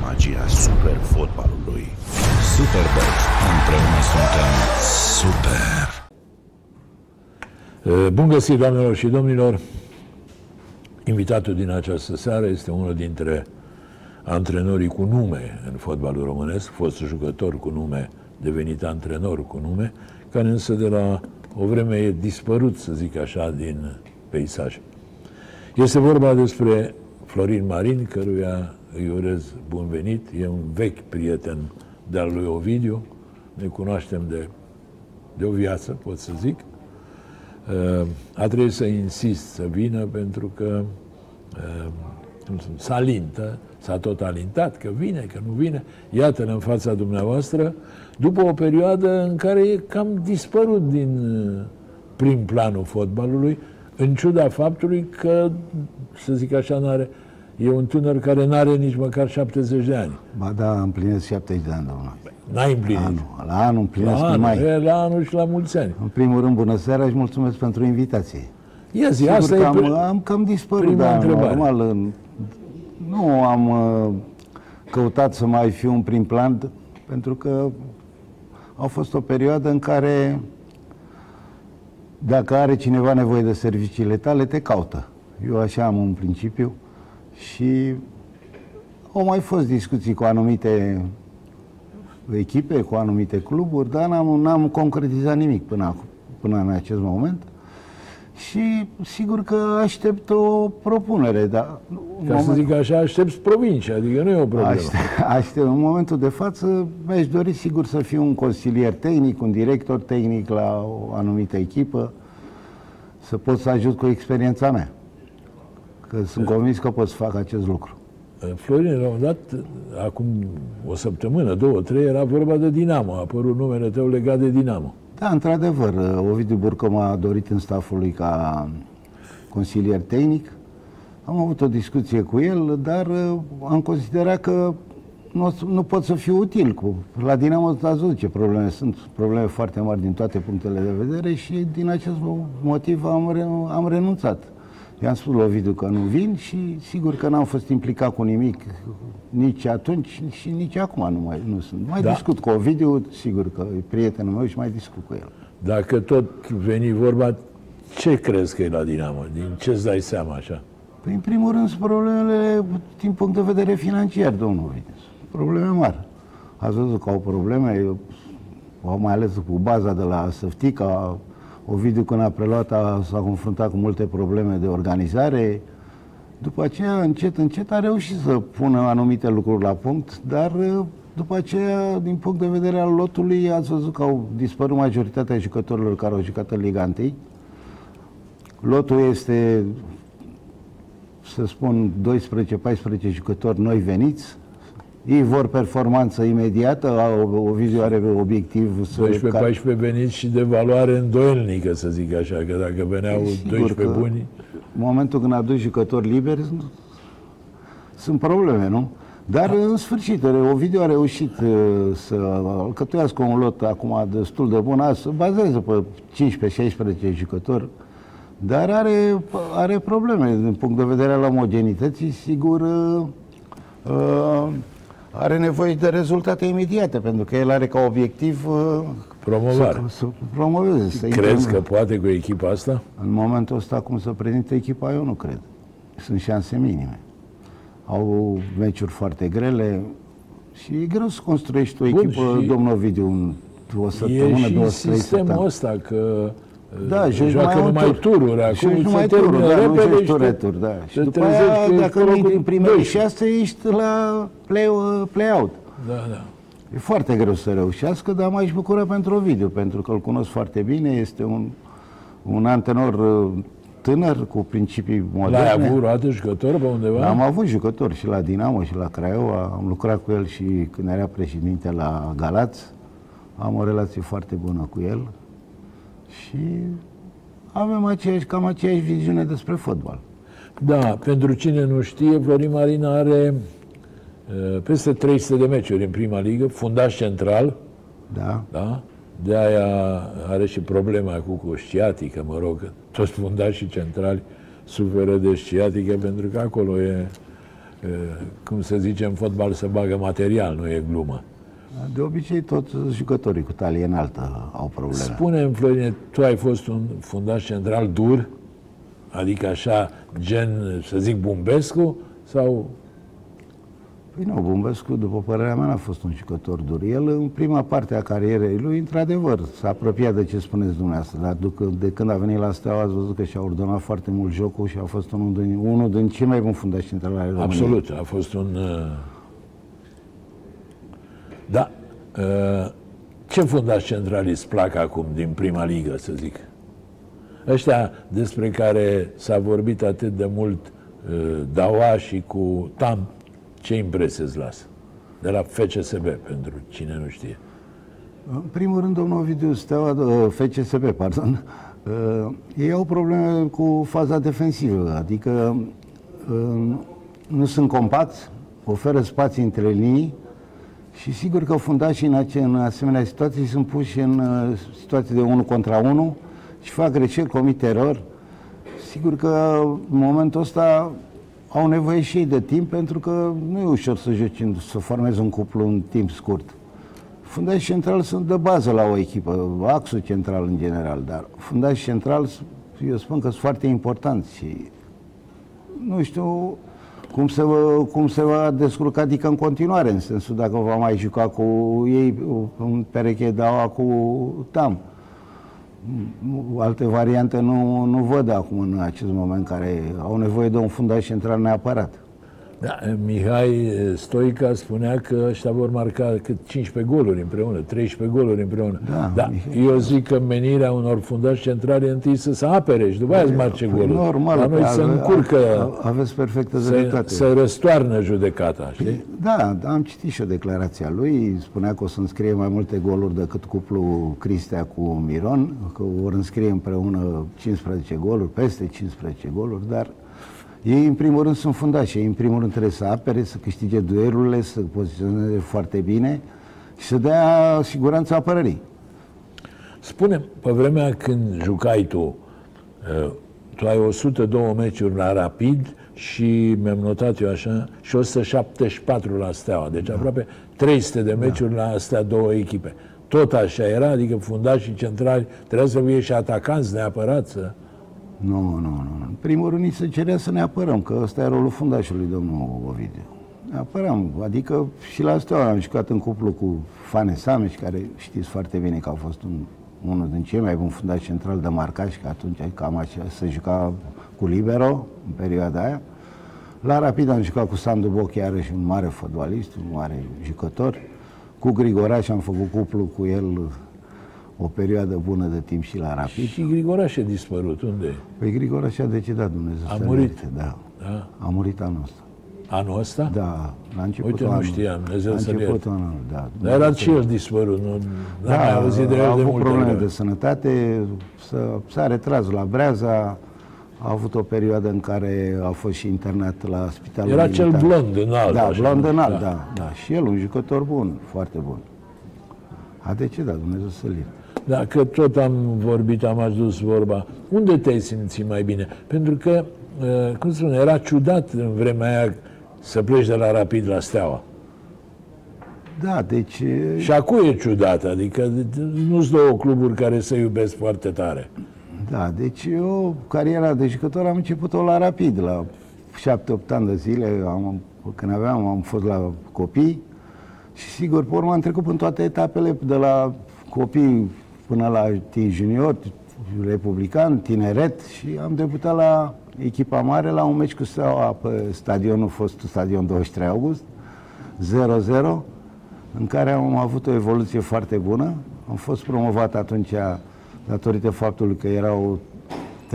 joacă și simte magia super fotbalului. Superbox. Împreună suntem super. Bun găsit, doamnelor și domnilor! Invitatul din această seară este unul dintre antrenorii cu nume în fotbalul românesc, fost jucător cu nume, devenit antrenor cu nume, care însă de la o vreme e dispărut, să zic așa, din peisaj. Este vorba despre Florin Marin, căruia îi urez bun venit. E un vechi prieten de-al lui Ovidiu. Ne cunoaștem de, de o viață, pot să zic. Uh, a trebuit să insist să vină pentru că uh, s-a alintă, s-a tot alintat că vine, că nu vine. Iată-l în fața dumneavoastră, după o perioadă în care e cam dispărut din uh, prim planul fotbalului, în ciuda faptului că, să zic așa, n-are, e un tânăr care nu are nici măcar 70 de ani. Ba da, împlinesc 70 de ani, domnule. N-ai împlinit. Anul, la anul împlinesc la în mai. anul, la anul și la mulți ani. În primul rând, bună seara și mulțumesc pentru invitație. Ia zi, Sigur asta că e am, pri- am cam dispărut, prima dar întrebare. normal, în, nu am uh, căutat să mai fiu în prim plan, pentru că a fost o perioadă în care dacă are cineva nevoie de serviciile tale, te caută. Eu așa am un principiu și au mai fost discuții cu anumite echipe, cu anumite cluburi, dar n-am, n-am concretizat nimic până, acum, până în acest moment. Și sigur că aștept o propunere, dar în Ca să moment- zic așa, aștepți provincia, adică nu e o problemă. Aștept, aștept, în momentul de față mi-aș dori sigur să fiu un consilier tehnic, un director tehnic la o anumită echipă, să pot să ajut cu experiența mea. Că sunt convins că pot să fac acest lucru. Florin, la un moment dat, acum o săptămână, două, trei, era vorba de Dinamo. A apărut numele tău legat de Dinamo. Da, într-adevăr, Ovidiu Burcă m-a dorit în staful lui ca consilier tehnic. Am avut o discuție cu el, dar uh, am considerat că nu, o să- nu pot să fiu util. Cu, la Dinamo ați văzut ce probleme sunt, probleme foarte mari din toate punctele de vedere și din acest mo- motiv am, re, am renunțat. I-am spus lui Ovidiu că nu vin și sigur că n-am fost implicat cu nimic nici atunci și nici acum nu mai nu sunt. Mai Da. discut cu Ovidiu, sigur că e prietenul meu și mai discut cu el. Dacă tot veni vorba, ce crezi că e la Dinamo? Din ce îți dai seama așa? Păi, în primul rând, sunt problemele din punct de vedere financiar, domnul Vides. Probleme mari. Ați văzut că au probleme, au mai ales cu baza de la Săftica, Ovidiu când a preluat a, s-a confruntat cu multe probleme de organizare. După aceea, încet, încet a reușit să pună anumite lucruri la punct, dar după aceea, din punct de vedere al lotului, ați văzut că au dispărut majoritatea jucătorilor care au jucat în Liga 1. Lotul este să spun, 12-14 jucători noi veniți. Ei vor performanță imediată, au o viziune are obiectiv să... 12-14 veniți și de valoare îndoielnică, să zic așa, că dacă veneau Sigur 12 că buni, În momentul când aduci jucători liberi, sunt, sunt probleme, nu? Dar, în sfârșit, Ovidiu a reușit uh, să alcătuiască un lot acum destul de bun, a- să bazeze pe 15-16 jucători, dar are, are probleme din punct de vedere al omogenității, sigur, uh, uh, are nevoie de rezultate imediate, pentru că el are ca obiectiv uh, promovare. să, să promoveze. Să intre Crezi în- că poate cu echipa asta? în momentul ăsta, cum se prezintă echipa, eu nu cred. Sunt șanse minime. Au meciuri foarte grele și e greu să construiești o Bun, echipă, și- domnul Ovidiu, în o E săptămână, și două, trei sistemul săptămâni. ăsta că Da, uh, joci joacă numai un numai tur. tururi acum, Joci se numai termină tururi, da, nu repede joci și te- tureturi, da. Și te după trezești aia, că ești dacă pe nu locul intri în primele 12. șase, ești la play, play-out. Da, da. E foarte greu să reușească, dar m-aș bucura pentru Ovidiu, pentru că îl cunosc foarte bine, este un, un antenor uh, tânăr, cu principii moderne. L-ai avut roată jucător pe undeva? Am avut jucători și la Dinamo și la Craiova, am lucrat cu el și când era președinte la Galați, am o relație foarte bună cu el și avem aceeași, cam aceeași viziune despre fotbal. Da, pentru cine nu știe, Florin Marina are uh, peste 300 de meciuri în prima ligă, fundaș central, Da? da? De aia are și problema cu, cu sciatică, mă rog, toți fundașii centrali suferă de sciatică pentru că acolo e cum să zicem, fotbal să bagă material, nu e glumă. De obicei, toți jucătorii cu talie înaltă au probleme. Spune-mi, Florine, tu ai fost un fundaș central dur? Adică așa, gen, să zic, Bumbescu? Sau Păi nu, Bumbescu, după părerea mea, n-a fost un jucător dur. El, în prima parte a carierei lui, într-adevăr, s-a apropiat de ce spuneți dumneavoastră, dar de când a venit la Steaua, ați văzut că și-a ordonat foarte mult jocul și a fost unul din, unul din cei mai buni fundași centrali ale României. Absolut, a fost un... Uh... Da. Uh... Ce fundași centrali îți plac acum din prima ligă, să zic? Ăștia despre care s-a vorbit atât de mult uh, Daua și cu Tam, ce impresie îți lasă? De la FCSB, pentru cine nu știe. În primul rând, domnul Ovidiu Steaua, uh, FCSB, pardon, uh, ei au probleme cu faza defensivă, adică uh, nu sunt compați, oferă spații între linii și sigur că fundașii în, ace- în asemenea situații sunt puși în situații de unul contra unul și fac greșeli, comit erori. Sigur că în momentul ăsta au nevoie și ei de timp pentru că nu e ușor să joci, să formezi un cuplu în timp scurt. Fundașii central sunt de bază la o echipă, axul central în general, dar fundașii central, eu spun că sunt foarte importanți și nu știu cum se, va, cum se va descurca, adică în continuare, în sensul dacă va mai juca cu ei în pereche de cu Tam alte variante nu, nu văd acum în acest moment care au nevoie de un fundaș central neapărat. Da, Mihai Stoica spunea că ăștia vor marca cât 15 goluri împreună, 13 goluri împreună. Da, da eu zic că menirea unor fundași centrale întâi să se apere și după aia să marce păi goluri. Normal, La noi să încurcă, aveți perfectă dreptate. Să, să răstoarnă judecata, știi? Păi, da, am citit și o declarație a lui, spunea că o să înscrie mai multe goluri decât cuplu Cristea cu Miron, că vor înscrie împreună 15 goluri, peste 15 goluri, dar ei, în primul rând, sunt fundași. Ei, în primul rând, trebuie să apere, să câștige duelurile, să poziționeze foarte bine și să dea siguranța apărării. Spune, pe vremea când jucai tu, uh, tu ai 102 meciuri la Rapid și mi-am notat eu așa, și 174 la Steaua, deci da. aproape 300 de meciuri da. la astea două echipe. Tot așa era, adică fundașii centrali trebuia să fie și atacanți neapărat să... Nu, nu, nu. În primul rând, ni se cerea să ne apărăm, că ăsta e rolul fundașului, domnul Ovidiu. Ne apărăm, adică și la asta am jucat în cuplu cu Fane Sameș, care știți foarte bine că a fost un, unul din cei mai buni fundași central de marcaj, că atunci cam așa se juca cu Libero în perioada aia. La Rapid am jucat cu Sandu Boc, iarăși un mare fotbalist, un mare jucător. Cu Grigoraș am făcut cuplu cu el o perioadă bună de timp și la Rapid. Și Grigoraș a dispărut, unde Păi Grigoraș a decedat, Dumnezeu A murit? da. da. A murit anul ăsta. Anul ăsta? Da, la început Uite, nu știam, Dumnezeu să început anul, da. Dar era și el dispărut, nu? Da, mai auzit de el a avut probleme de sănătate, s-a retras la Breaza, a avut o perioadă în care a fost și internat la spitalul Era militar. cel blond înalt. Da, blond înalt, da, da, da. Și el un jucător bun, foarte bun. A decedat, Dumnezeu să-l ierte. Dacă tot am vorbit, am adus vorba, unde te-ai simțit mai bine? Pentru că, uh, cum spune, era ciudat în vremea aia să pleci de la Rapid la Steaua. Da, deci... Și acum e ciudat, adică nu sunt două cluburi care se iubesc foarte tare. Da, deci eu, cariera de jucător am început-o la Rapid, la 7-8 ani de zile, am, când aveam, am fost la copii și sigur, pe urmă am trecut în toate etapele, de la copii până la team junior, republican, tineret și am debutat la echipa mare la un meci cu Steaua pe stadionul fost stadion 23 august, 0-0, în care am avut o evoluție foarte bună. Am fost promovat atunci datorită faptului că erau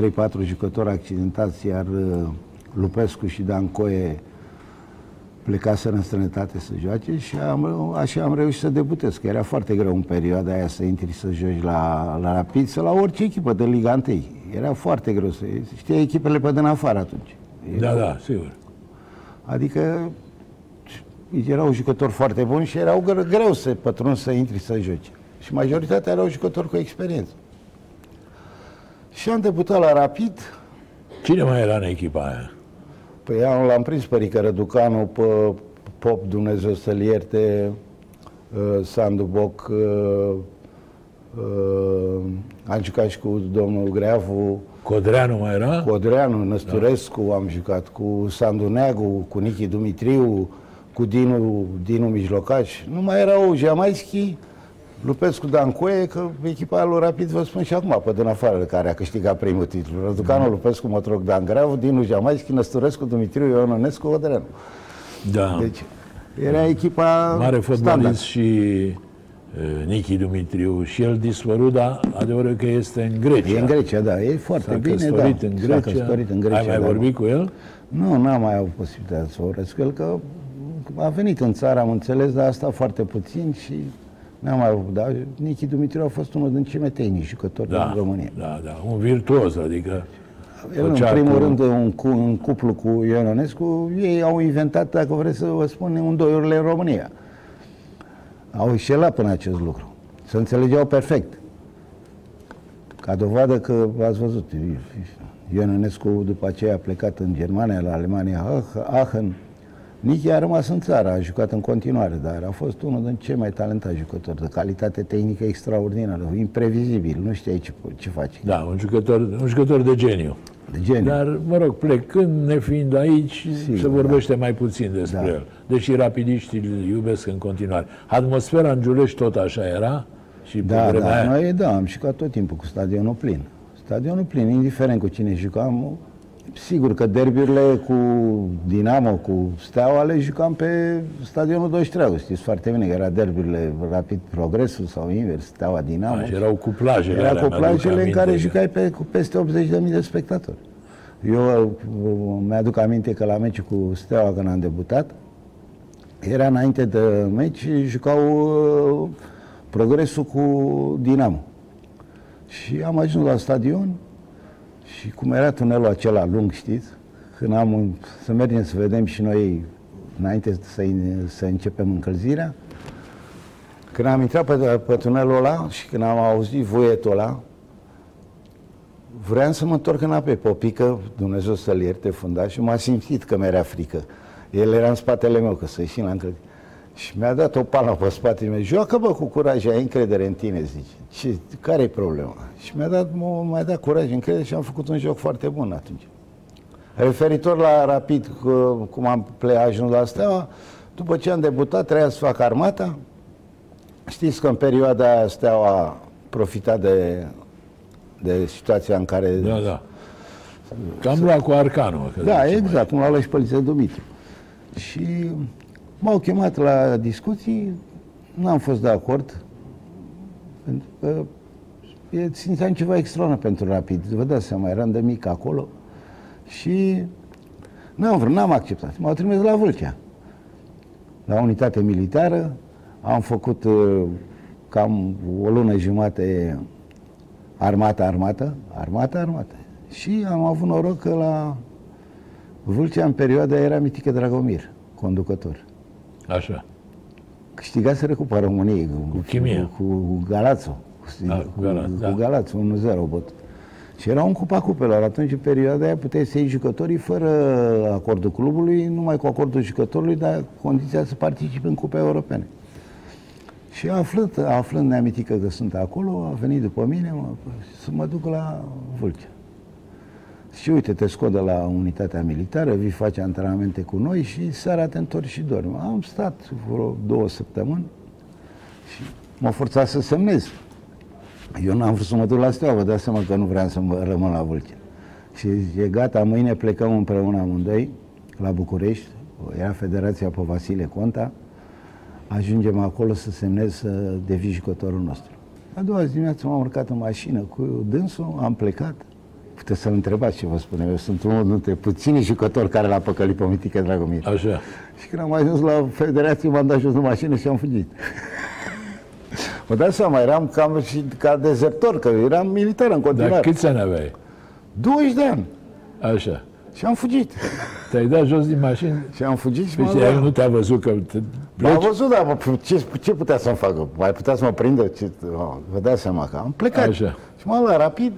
3-4 jucători accidentați, iar uh, Lupescu și Dan Coe plecaseră în străinătate să joace și am, așa am reușit să debutez, că era foarte greu în perioada aia să intri să joci la, la Rapid sau la orice echipă de Liga 1. Era foarte greu să... Știa echipele pe din afară atunci. Da, erau, da, da, sigur. Adică erau jucători foarte buni și erau greu să pătrunzi să intri să joci. Și majoritatea erau jucători cu experiență. Și am debutat la Rapid. Cine mai era în echipa aia? Păi am, l-am prins pe Rică Răducanu, pe Pop, Dumnezeu să-l ierte, uh, Sandu Boc, uh, uh, am jucat și cu domnul Greavu, Codreanu mai era? Codreanu, Năsturescu, da. am jucat cu Sandu Neagu, cu Nichi Dumitriu, cu Dinu, Dinu Mijlocaș. Nu mai erau Jamaischi, Lupescu Dancoe, că echipa lui Rapid, vă spun și acum, pe din afară, care a câștigat primul titlu. Răducanu, mm. Lupescu, Motroc Dangrav, Dinu Jamaischi, Năsturescu, Dumitriu, Ionănescu, Codreanu. Da. Deci, era echipa Mare standard. fotbalist și uh, Nichi Dumitriu și el dispărut, dar adevărul că este în Grecia. E în Grecia, da, e foarte S-a bine, da. căsătorit în S-a Grecia. căsătorit în Grecia, Ai mai da. vorbit cu el? Nu, n-am mai avut posibilitatea să vorbesc cu el, că a venit în țară, am înțeles, dar a stat foarte puțin și n-am mai avut. Dar Nichi Dumitriu a fost unul din cei mai tehnici jucători Da, din România. da, da, un virtuos, adică El, în făcea primul cu- rând, un, cu, un cuplu cu Ionescu, ei au inventat, dacă vreți să vă spun, îndoiurile în România. Au înșelat până acest lucru. Se înțelegeau perfect. Ca dovadă că, ați văzut, Ionescu după aceea a plecat în Germania, la Alemania, Ah- Aachen. Nichi a rămas în țară, a jucat în continuare, dar a fost unul din cei mai talentați jucători, de calitate tehnică extraordinară, imprevizibil, nu știai ce, ce face. Da, un jucător, un jucător de geniu. De geniu. Dar, mă rog, plecând, nefiind aici, Sigur, se vorbește mai puțin despre Da. el. Deși rapidiștii îl iubesc în continuare. Atmosfera în Giulești tot așa era? Și pe Da, vremea da, aia? noi da, am jucat tot timpul cu stadionul plin. Stadionul plin, indiferent cu cine jucam, sigur că derbiurile cu Dinamo, cu Steaua, le jucam pe stadionul Doștreau. Știți foarte bine că era derbiurile Rapid Progresul sau invers, Steaua Dinamo. Așa, erau cu plajele Era alea, cu mi-aduc plajele în aminte care că- jucai pe, cu peste 80.000 de spectatori. Eu uh, mi-aduc aminte că la meciul cu Steaua, când am debutat, era înainte de meci, jucau uh, progresul cu Dinamo. Și am ajuns la stadion și cum era tunelul acela lung, știți, când am să mergem să vedem și noi înainte să, să începem încălzirea, când am intrat pe, pe tunelul ăla și când am auzit voietul ăla, vreau să mă întorc înapoi pe o pică, Dumnezeu să-l ierte fundaș, și m-a simțit că mi-era frică. El era în spatele meu, că să ieșim la încălzire. Și mi-a dat o palmă pe spatele meu. Joacă, bă, cu curaj, ai încredere în tine, zice. Și care e problema? Și mi-a dat, m-a dat curaj, încredere și am făcut un joc foarte bun atunci. Referitor la Rapid, cu- cum am ple- ajuns la Steaua, după ce am debutat, trebuia să fac armata. Știți că în perioada aia Steaua profita de, de situația în care... Da, da. Cam luat cu Arcanul. Că Da, zicem. exact, un la și Păliță Dumitru. Și m-au chemat la discuții, n-am fost de acord, pentru că e- simțeam ceva extraordinar pentru Rapid. Vă dați seama, eram de mic acolo și n-am vrut, n-am acceptat. M-au trimis la Vâlcea, la unitate militară. Am făcut uh, cam o lună jumate armată, armată, armată, armată. Și am avut noroc că la Vâlcea, în perioada, era Mitică Dragomir, conducător. Așa. Câștigase Recupa României cu, Cu Chimia. Cu, cu Galațu. Cu, Ah, cu Galați, da. cu Galațu, 1-0 bot. Și era un cupa cupelor. Atunci, în perioada aia, puteai să iei jucătorii fără acordul clubului, numai cu acordul jucătorului, dar condiția să participe în cupe europene. Și aflând, aflând neamitică că sunt acolo, a venit după mine mă, să mă duc la Vâlcea. Și uite, te scot de la unitatea militară, vii face antrenamente cu noi și seara te întorci și dormi. Am stat vreo două săptămâni și m-a forțat să semnez. Eu n-am vrut să mă duc la steaua, vă dați seama că nu vreau să mă rămân la Vâlcea. Și e gata, mâine plecăm împreună amândoi la București, era Federația pe Vasile Conta, ajungem acolo să semnez să devii jucătorul nostru. A doua zi dimineață m-am urcat în mașină cu dânsul, am plecat. Puteți să-l întrebați ce vă spune. Eu sunt unul dintre puținii jucători care l-a păcălit pe Mitică Dragomir. Așa. Și când am ajuns la Federație, m-am dat jos în mașină și am fugit. Vă dați seama, eram cam și ca dezertor, că eram militar în Dar continuare. câți ani aveai? 20 de ani. Așa. Și am fugit. Te-ai dat jos din mașină? Și am fugit și Păi m-am și el luat. nu te-a văzut că te M-a pleci? văzut, dar mă, ce, ce putea să-mi facă? Mai putea să mă prindă? Ce, oh, vă dați seama că am plecat. Așa. Și m-am luat rapid.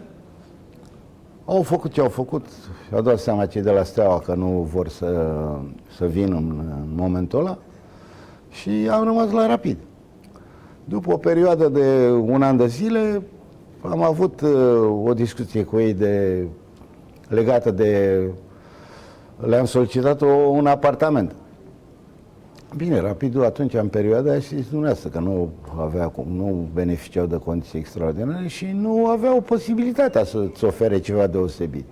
Au făcut ce au făcut și au dat seama cei de la Steaua că nu vor să, să vină în, în momentul ăla și am rămas la rapid. După o perioadă de un an de zile, am avut uh, o discuție cu ei de, legată de... Le-am solicitat o, un apartament. Bine, Rapidul atunci, în perioada aia, știți dumneavoastră că nu, avea, nu beneficiau de condiții extraordinare și nu aveau posibilitatea să-ți ofere ceva deosebit.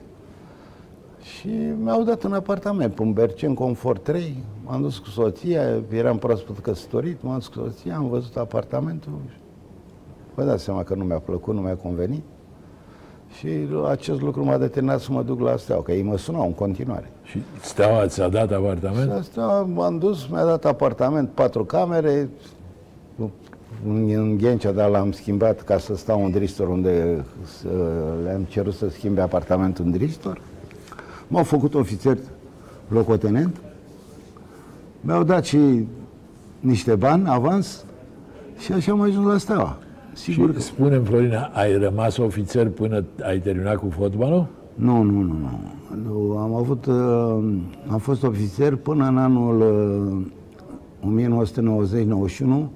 Și mi-au dat un apartament pe un Bercen Confort 3, m-am dus cu soția, eram proaspăt căsătorit, m-am dus cu soția, am văzut apartamentul. Vă dați seama că nu mi-a plăcut, nu mi-a convenit. Și acest lucru m-a determinat să mă duc la Steaua, că ei mă sunau în continuare. Și Steaua ți-a dat apartament? Și asta m-am dus, mi-a dat apartament, patru camere, în, în Ghencea, dar l-am schimbat ca să stau în Dristor, unde să, le-am cerut să schimbe apartamentul în Dristor. M-au făcut ofițer locotenent, mi-au dat și niște bani, avans, și așa am ajuns la Steaua. Sigur și spune Florina, ai rămas ofițer până ai terminat cu fotbalul? Nu, nu, nu, nu. nu am avut, uh, am fost ofițer până în anul uh, 1990-91,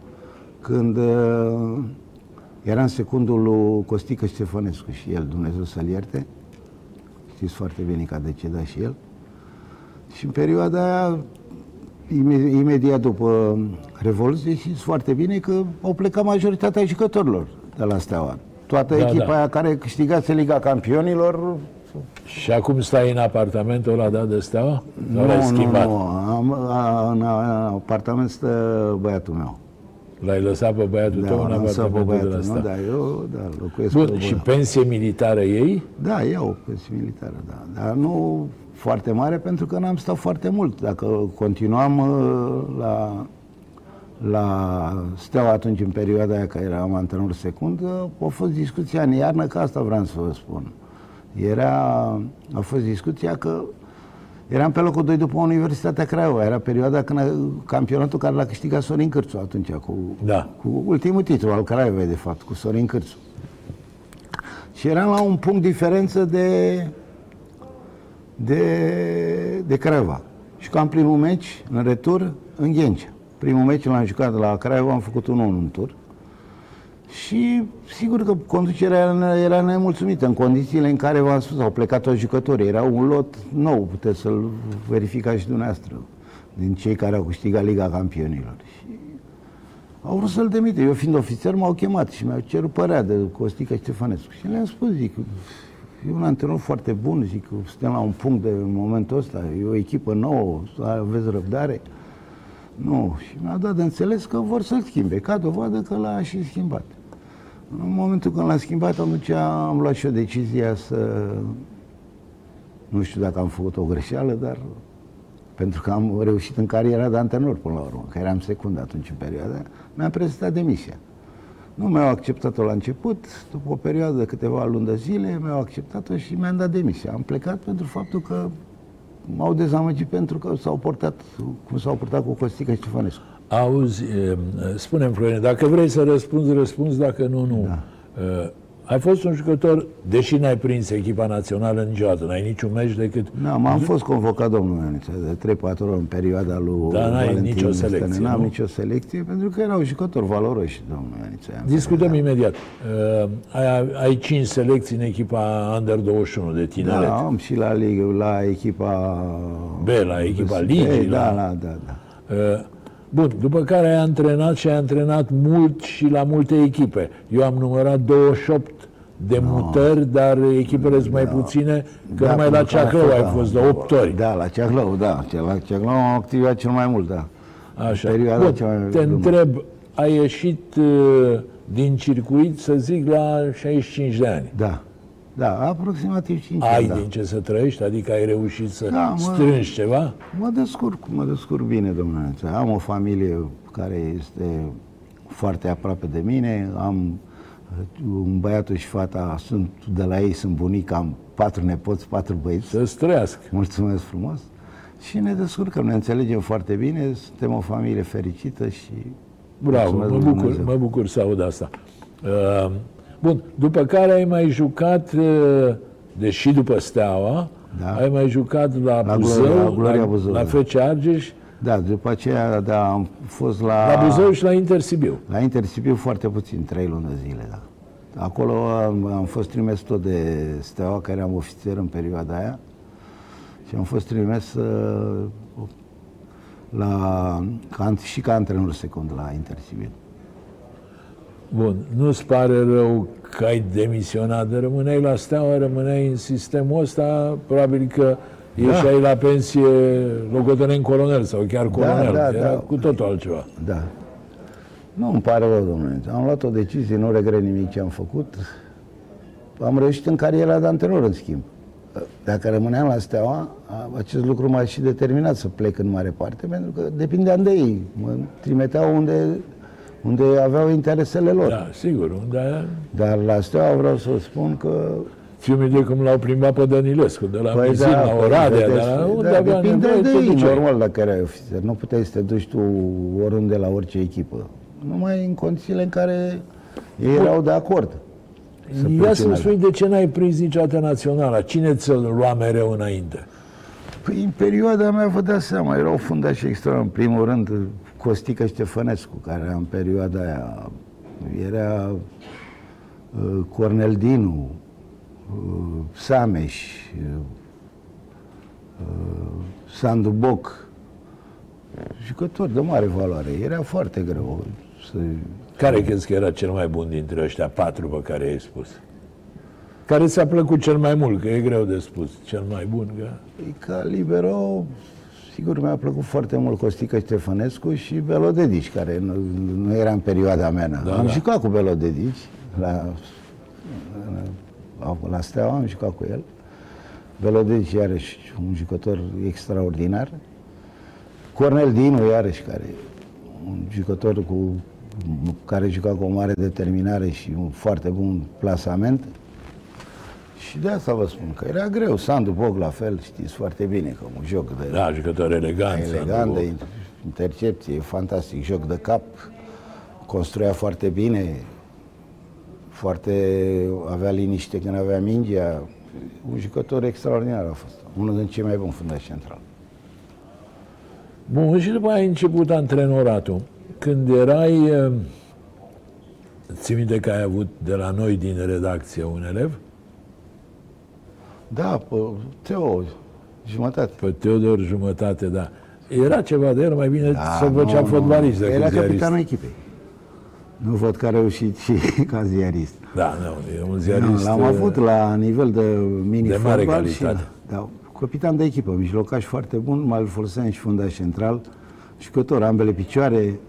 când uh, era în secundul lui Costică Ștefănescu și el, Dumnezeu să-l ierte. Știți foarte bine că a decedat și el. Și în perioada aia, imediat după Revoluție, știți foarte bine că au plecat majoritatea jucătorilor de la Steaua. Toată da, echipa da. aia care câștigase Liga Campionilor și acum stai în apartamentul ăla dat de Steaua? Nu, l-ai schimbat? nu, nu. Am, a, în, apartament stă băiatul meu. L-ai lăsat pe băiatul da, tău în apartamentul de la Steaua? Da, eu da, locuiesc Bun, și pensie militară ei? Da, iau pensie militară, da. Dar nu foarte mare pentru că n-am stat foarte mult. Dacă continuam uh, la la Steaua atunci, în perioada aia, că eram antrenor secund, a fost discuția în iarnă, că asta vreau să vă spun. Era, a fost discuția că eram pe locul 2 după Universitatea Craiova. Era perioada când campionatul care l-a câștigat Sorin Cârțu atunci, cu, da. cu ultimul titlu al Craiovei, de fapt, cu Sorin Cârțu. Și eram la un punct diferență de, de, de Craiova. Și cam primul meci, în retur, în Ghencea. Primul meci l-am jucat la Craiova, am făcut un 1 în tur. Și sigur că conducerea era nemulțumită în condițiile în care, v-am spus, au plecat toți jucătorii. Era un lot nou, puteți să-l verificați și dumneavoastră, din cei care au câștigat Liga Campionilor. Și au vrut să-l demite. Eu fiind ofițer m-au chemat și mi-au cerut părea de Costică Ștefănescu. Și le-am spus, zic, e un antrenor foarte bun, zic, suntem la un punct de în momentul ăsta, e o echipă nouă, aveți răbdare. Nu, și mi-a dat de înțeles că vor să-l schimbe, ca dovadă că l-a și schimbat. În momentul când l-am schimbat, atunci am luat și o decizia să... Nu știu dacă am făcut o greșeală, dar pentru că am reușit în cariera de antrenor până la urmă, că eram secund atunci în perioada, mi-am prezentat demisia. Nu mi-au acceptat-o la început, după o perioadă de câteva luni de zile, mi-au acceptat-o și mi-am dat demisia. Am plecat pentru faptul că m-au dezamăgit pentru că s-au portat cum s-au portat cu Costică Ștefănescu. Auzi, spune-mi, Florin, dacă vrei să răspunzi, răspunzi, dacă nu, nu. Da. Ai fost un jucător, deși n-ai prins echipa națională niciodată, n-ai niciun meci decât... Da, m-am fost convocat, domnul Ioniță, de 3-4 ori în perioada lui Da, n-ai Valentin nicio selecție, N-am nicio selecție, pentru că erau jucători valoroși, domnul Ioniță. Discutăm imediat. Uh, ai, ai 5 selecții în echipa Under 21 de tineret. Da, am și la, la echipa... B, la echipa Ligii. Da, da, da, da. Uh, Bun, după care ai antrenat și ai antrenat mult și la multe echipe. Eu am numărat 28 de no. mutări, dar echipele sunt mai puține, că da, numai la Ceaclău ai fost de 8 ori. Da, la Ceaclău, da. La Ceaclău am activat cel mai mult, da. Așa. Bun, cea mai te întreb, ai ieșit uh, din circuit, să zic, la 65 de ani. Da. Da, aproximativ 5 ani. Ai da. din ce să trăiești? Adică ai reușit să da, mă, strângi ceva? Mă descurc, mă descurc bine, domnule. Am o familie care este foarte aproape de mine, am un băiatul și fata, sunt de la ei, sunt bunic, am patru nepoți, patru băieți. Să străiască. Mulțumesc frumos. Și ne descurcăm, ne înțelegem foarte bine, suntem o familie fericită și... Bravo, mă bucur, mă bucur să aud asta. Uh, Bun, după care ai mai jucat uh, deși după Steaua, Da. ai mai jucat la, La Buzău, Gloria- la Gloria la, Buzău, la da. FC Argeș, Da, după aceea da, am fost la... la Buzău și la Inter Sibiu. La Inter Sibiu foarte puțin, trei luni de zile, da. Acolo am, am fost trimis tot de Steaua, care am ofițer în perioada aia și am fost trimis uh, la, ca, și ca antrenor secund la Inter Sibiu. Bun, nu-ți pare rău că ai demisionat de rămâneai la Steaua, rămâneai în sistemul ăsta, probabil că ieșeai la pensie locotenent colonel sau chiar colonel, da, era da. cu totul altceva. Da. Nu îmi pare rău, domnule. Am luat o decizie, nu regret nimic ce am făcut. Am reușit în cariera de antrenor, în schimb. Dacă rămâneam la Steaua, a- acest lucru m-a și determinat să plec în mare parte, pentru că depindeam de ei. Mă trimiteau unde, unde aveau interesele lor. Da, sigur, unde Dar la Steaua vreau să spun că... fiu de cum l-au plimbat pe Danilescu, de la Păi Mizin la păi Oradea, vedeți, de la unde da, avea depinde nevoie, de te ei, duceai. normal, dacă erai ofițer. Nu puteai să te duci tu oriunde la orice echipă. Numai în condițiile în care ei erau de acord. să Ia plece să-mi în spui de ce n-ai prins niciodată naționala? Cine ți-l lua mereu înainte? Păi în perioada mea, vă dați seama, erau fundași extra. În primul rând, Costică Ștefănescu, care era în perioada aia. Era uh, Cornel Dinu, uh, Sameș, uh, uh, Sandu Boc, jucători de mare valoare. Era foarte greu să... Care crezi că era cel mai bun dintre ăștia patru pe care i-ai spus? Care ți-a plăcut cel mai mult? Că e greu de spus. Cel mai bun, că... Păi, Ca libero, sigur, mi-a plăcut foarte mult Costică Ștefănescu și Belo Dedici, care nu, nu era în perioada mea. Da, am da. jucat cu Belo Dedici, la, la, la Steaua am jucat cu el. Belo Dedici, iarăși, un jucător extraordinar. Cornel Dinu, iarăși, care un jucător cu care juca cu o mare determinare și un foarte bun plasament. Și de asta vă spun că era greu. Sandu Boc la fel, știți foarte bine că un joc de Da, jucător elegant. elegant, Sandu de intercepție, fantastic, joc de cap, construia foarte bine, foarte avea liniște când avea mingea, un jucător extraordinar a fost, unul din cei mai buni fundași central. Bun, și după aia ai început antrenoratul. Când erai... eh, Ții minte că ai avut de la noi din redacție un elev? Da, pe Teo, jumătate. Pe Teodor jumătate, da. Era ceva de el, mai bine Da, să făcea nu, fotbalist nu. decât Era ziarist. capitanul echipei. Nu văd că a reușit și ca ziarist. Da, nu, e un Nu, ziarist... L-am eh, avut la nivel de mini de mare fotbal și calitate. da, capitan de echipă, mijlocaș foarte bun, mai foloseam și fundaș central, jucător, ambele picioare,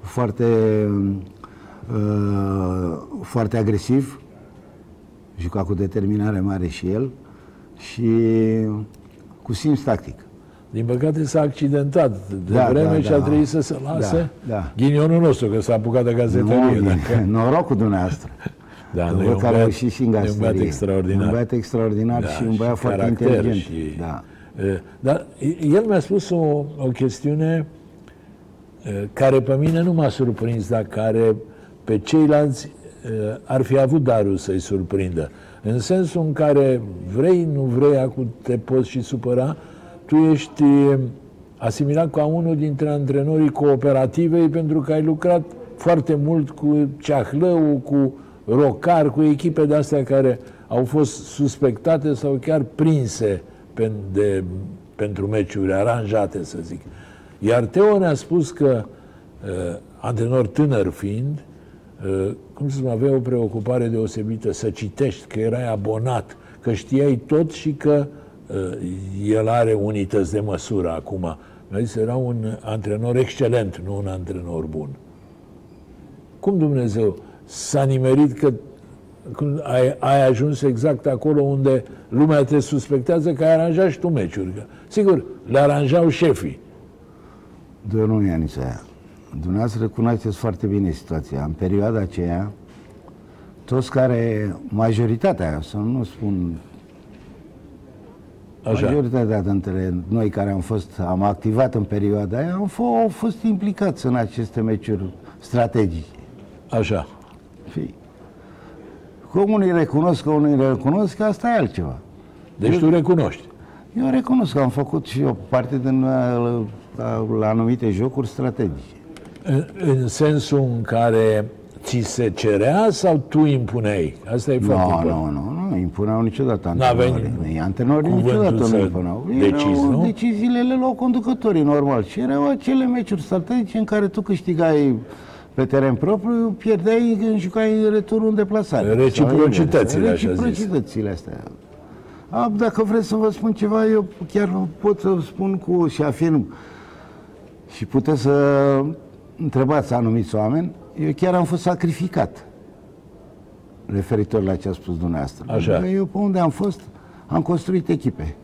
foarte, uh, foarte agresiv, juca cu determinare mare și el și cu simț tactic. Din păcate s-a accidentat de Da, vreme da, și a da. trebuit să se lase. Da, da. Ghinionul nostru, că s-a apucat de gazetărie. Nu, dacă... Norocul dumneavoastră. Da, Că nu, e văd un că a băiat- reușit și în e un gazetărie. băiat extraordinar. Un băiat extraordinar Da, și un băiat foarte caracter inteligent. și- Da. E, Dar el mi-a spus o, o chestiune e, care pe mine nu m-a surprins, dar care pe ceilalți e, ar fi avut darul să-i surprindă. În sensul în care vrei, nu vrei, acum te poți și supăra, tu ești e, asimilat ca unul dintre antrenorii cooperativei pentru că ai lucrat foarte mult cu Ceahlău, cu Rocar, cu echipe de astea care au fost suspectate sau chiar prinse pen, de, pentru meciuri aranjate, să zic. Iar Teo ne-a spus că, uh, antrenor tânăr fiind, uh, cum să spun, avea o preocupare deosebită să citești, că erai abonat, că știai tot și că uh, el are unități de măsură acum. Mi-a zis, era un antrenor excelent, nu un antrenor bun. Cum Dumnezeu s-a nimerit că când ai, ai ajuns exact acolo unde lumea te suspectează că ai aranjat și tu meciuri. Că, sigur, le aranjau șefii. Doar nu e nici aia. Dumneavoastră cunoașteți foarte bine situația. În perioada aceea, toți care, majoritatea, să nu spun Așa. Majoritatea dintre noi care am fost, am activat în perioada aia, am fost, au fost implicați în aceste meciuri strategice. Așa. Fii. Că unii recunosc, că unii recunosc, că asta e altceva. Deci tu recunoști. Eu recunosc că am făcut și eu parte din uh, la, la anumite jocuri strategice. În, în sensul în care ți se cerea sau tu impuneai? Asta e foarte Nu, important. nu, nu, nu impuneau niciodată N-aveai antrenorii. Antrenorii cuvântul niciodată să nu impuneau. decizi, Erau- nu? Deciziile le luau conducătorii, normal. Și erau acele meciuri strategice în care tu câștigai pe teren propriu, pierdeai când jucai returul în deplasare. Reciprocitățile, Sau așa zis. Reciprocitățile astea. A, dacă vreți să vă spun ceva, eu chiar pot să spun cu și afirm și puteți să întrebați anumiți oameni, eu chiar am fost sacrificat referitor la ce a spus dumneavoastră. Așa. Pentru că Eu pe unde am fost, am construit echipe.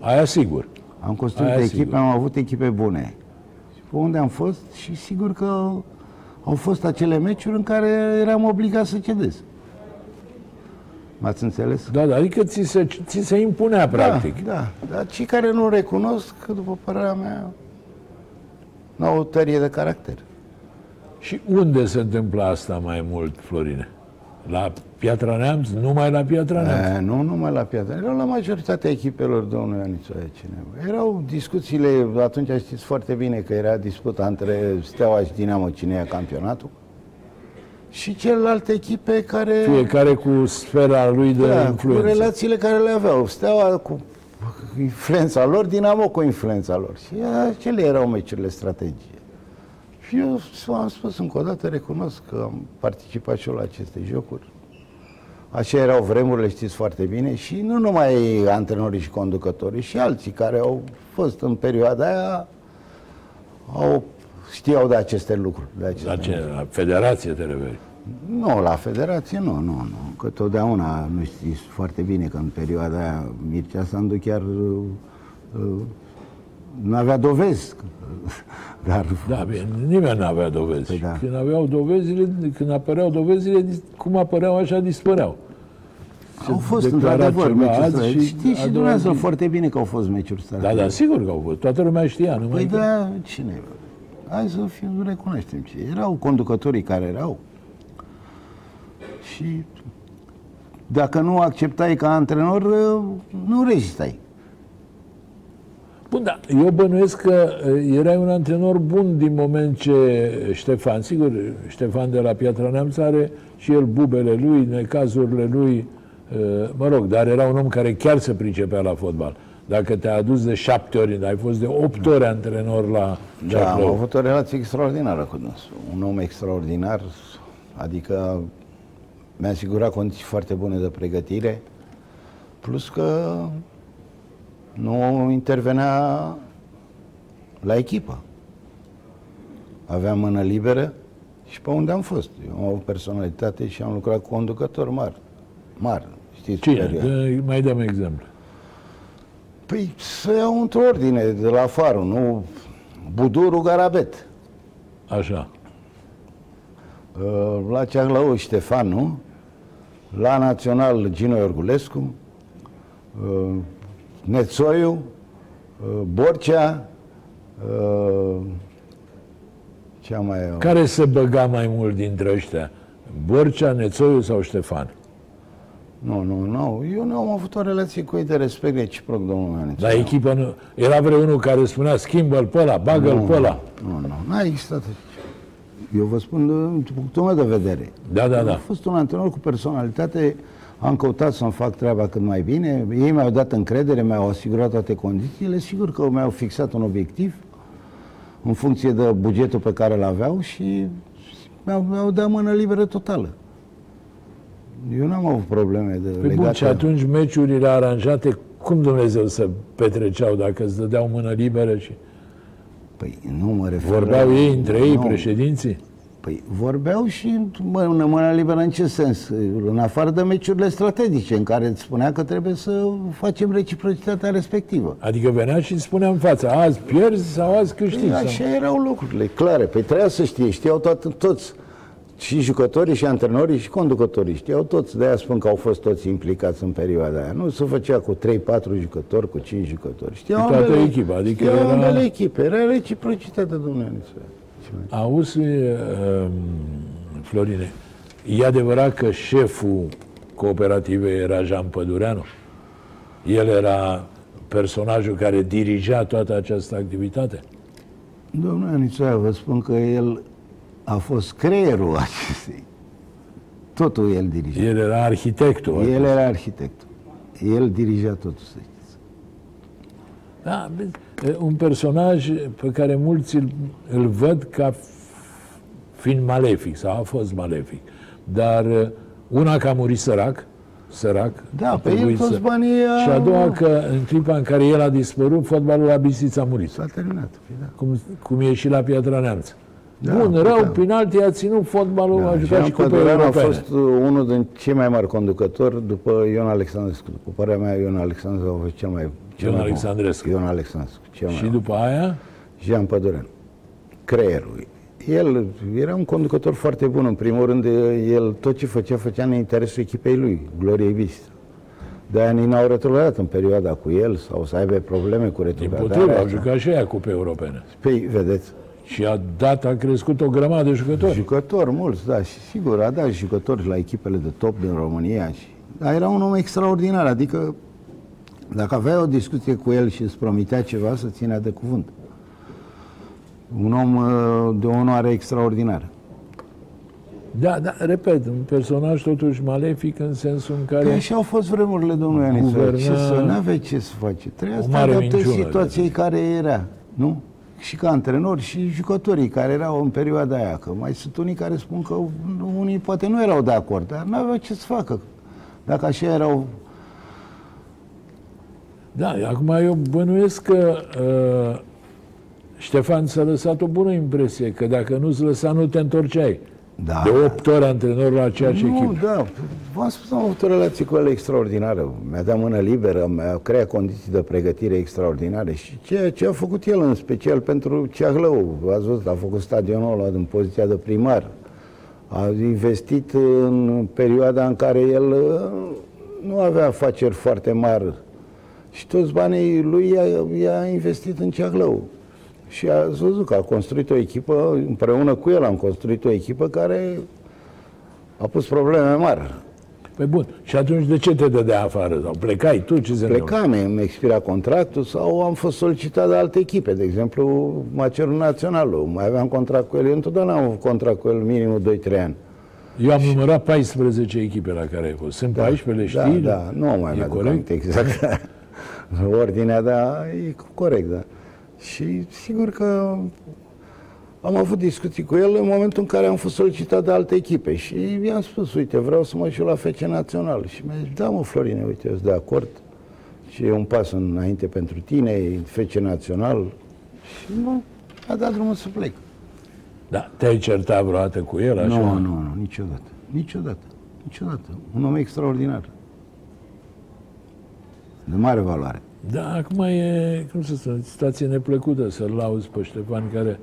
Aia sigur. Am construit Aia echipe, sigur. am avut echipe bune. Și pe unde am fost și sigur că au fost acele meciuri în care eram obligat să cedez. M-ați înțeles? Da, da, adică ți se, ți se impunea, practic. Da, da, dar cei care nu recunosc, că după părerea mea, nu au o tărie de caracter. Și unde se întâmplă asta mai mult, Florine? La Piatra Neamț? Numai la Piatra Neamț? E, nu numai la piață, erau la majoritatea echipelor domnului Anițoaia Cineva. Erau discuțiile, atunci știți foarte bine că era disputa între Steaua și Dinamo cine ia campionatul și celelalte echipe care... Fiecare cu sfera lui de da, cu influență. relațiile care le aveau. Steaua cu influența lor, Dinamo cu influența lor. Și acele erau meciurile strategice. Și eu am spus încă o dată, recunosc că am participat și eu la aceste jocuri. Așa erau vremurile, știți foarte bine, și nu numai antrenorii și conducătorii, și alții care au fost în perioada aia, au, știau de aceste lucruri. De aceste La, ce, la federație te referi. nu, la federație nu, nu, nu. Că totdeauna, nu știți foarte bine că în perioada aia Mircea Sandu chiar uh, uh, nu avea dovezi. Dar Da, bine, nimeni nu avea dovezi. Păi da. Când aveau dovezile, când apăreau dovezile, dis- cum apăreau, așa dispăreau. au fost declara într-adevăr ceva meciuri azi strategice. și Știți a și doua dumneavoastră zi- foarte bine că au fost meciuri Da, strategice. da, sigur că au fost. Toată lumea știa, numai Păi că... da, cine? Hai să fim, recunoaștem ce. Erau conducătorii care erau. Și dacă nu acceptai ca antrenor, nu rezistai. Bun, da, eu bănuiesc că uh, erai un antrenor bun din moment ce Ștefan, sigur, Ștefan de la Piatra Neamț are și el bubele lui, necazurile lui, uh, mă rog, dar era un om care chiar se pricepea la fotbal. Dacă te-a adus de șapte ori, ai fost de opt ori antrenor la Da, am Ceahlău. avut o relație extraordinară cu dânsul. Un om extraordinar, adică mi-a asigurat condiții foarte bune de pregătire, plus că nu intervenea la echipă. Aveam mână liberă și pe unde am fost. Eu am avut personalitate și am lucrat cu conducători mari. Mari, știți? Cine? perioada. Dă- mai dăm exemplu. Păi să iau într-o ordine de la farul, nu? Buduru Garabet. Așa. Uh, La Ceahlău Ștefan, nu? La Național Gino Iorgulescu, uh, Nețoiu, uh, Borcea, uh, ce am mai... Care se băga mai mult dintre ăștia? Borcea, Nețoiu sau Ștefan? Nu, nu, nu. Eu nu am avut o relație cu ei de respect reciproc, domnul Ioaniță. La echipă nu... Era vreunul care spunea schimbă-l pe ăla, bagă-l pe ăla. Nu, nu, n-a existat. Eu vă spun din punctul meu de vedere. Da, da, da. Am fost un antrenor cu personalitate, am căutat să-mi fac treaba cât mai bine, ei mi-au dat încredere, mi-au asigurat toate condițiile, sigur că mi-au fixat un obiectiv în funcție de bugetul pe care îl aveau și mi-au, mi-au dat mână liberă totală. Eu n-am avut probleme de Păi bun, și atunci meciurile aranjate, cum Dumnezeu să petreceau dacă îți dădeau mână liberă și Păi nu mă refer vorbeau la- ei între ei, nu. președinții? Păi vorbeau și mână, mână liberă în ce sens? În afară de meciurile strategice, în care îți spunea că trebuie să facem reciprocitatea respectivă. Adică venea și îți spunea în față, azi pierzi sau azi câștigi. Păi, sau- așa erau lucrurile, clare. Păi trebuia să știe, știau toată, toți. Și jucătorii, și antrenorii, și conducătorii. Știau toți, de-aia spun că au fost toți implicați în perioada aia. Nu se făcea cu 3-4 jucători, cu 5 jucători. Știau Cu toată ambele- echipa, adică știau era- ambele echipe. Era reciprocitate, domnule Anițoae. Auzi, um, Florine, e adevărat că șeful cooperative era Jean Pădureanu. El era personajul care dirigea toată această activitate. Domnul Anițoia, vă spun că el a fost creierul acestei. Totul el dirija. El era arhitectul. El era arhitectul. El dirija totul, să știți. Da, vezi, un personaj pe care mulți îl, îl văd ca fiind malefic sau a fost malefic. Dar una că a murit sărac, sărac. Da, a pe el trebuit toți banii Și a doua au- că în clipa în care el a dispărut, fotbalul la Bistrița a murit. S-a terminat. Păi da. Cum, cum e și la Piatra Neamț. Da, Bun, da. rău, penalti a ținut fotbalul, a jucat Jean și Cupa Pădureanu a Europene. fost uh, unul din cei mai mari conducători după Ion Alexandrescu. După părerea mea, Ion Alexandrescu a fost cel mai... Cel Ion mai bun. Alexandrescu. Ion Alexandrescu. Cel mai Și bun. după aia, Jean Pădureanu. Creierul. El era un conducător foarte bun. În primul rând, el tot ce făcea, făcea în interesul echipei lui, Gloriei Bistra. De-aia nici n-au retrogradat în perioada cu el sau să aibă probleme cu din retrogradarea. potrivă, au asta. jucat și aia Cupe Europene. Păi, vedeți, Și a dat, a crescut o grămadă de jucători. Jucători mulți, da, și sigur, a dat jucători la echipele de top din România. Și, dar era un om extraordinar, adică dacă aveai o discuție cu el și îți promitea ceva, să ținea de cuvânt. Un om uh, de o onoare extraordinară. Da, da, repet, un personaj totuși malefic în sensul în Că care... așa au fost vremurile, domnule Aniță. Guverna- Ce să, n-aveai ce să faci. Trebuia O să te mare adaptezi minciună, situației care era, nu? Și ca antrenori și jucătorii care erau în perioada aia. Că mai sunt unii care spun că unii poate nu erau de acord, dar n-aveau ce să facă. Dacă așa erau Da, acum eu bănuiesc că uh, Ștefan s-a lăsat o bună impresie, că dacă nu-ți lăsa, nu te întorceai. Da. De 8 ori antrenor la aceeași Nu, echipă. da, v-am spus, am avut o relație cu el extraordinară. Mi-a dat mână liberă, mi-a creat condiții de pregătire extraordinare și ceea ce a făcut el în special pentru Ceahlău, ați văzut, a făcut stadionul ăla în poziția de primar, a investit în perioada în care el uh, nu avea afaceri foarte mari și toți banii lui i-a, i-a investit în Ceahlău. Și a văzut că a construit o echipă, împreună cu el am construit o echipă care a pus probleme mari. Păi bun, și atunci de ce te dădea afară? Sau plecai tu? Ce se întâmplă? Plecam, îmi expira contractul sau am fost solicitat de alte echipe. De exemplu, m-a cerut naționalul. Mai aveam contract cu el. Eu întotdeauna am avut contract cu el minimum 2-3 ani. Eu am numărat 14 echipe la care ai fost. Sunt 14, le Da, știi? da, nu mai E mi-aduc corect? aminte exact. Ordinea, da, e corect, da. Și sigur că am avut discuții cu el în momentul în care am fost solicitat de alte echipe și i-am spus, uite, vreau să mă și la FC Național. Și mi-a zis, da mă, Florine, uite, eu sunt de acord și e un pas înainte pentru tine, e FC Național. Și nu, a dat drumul să plec. Da, te-ai certat vreodată cu el? Așa? Nu, nu, nu, niciodată. Niciodată. Niciodată. Un om extraordinar. De mare valoare. Da, acum e, cum să spun, situație neplăcută să-l lauzi pe Ștefan care,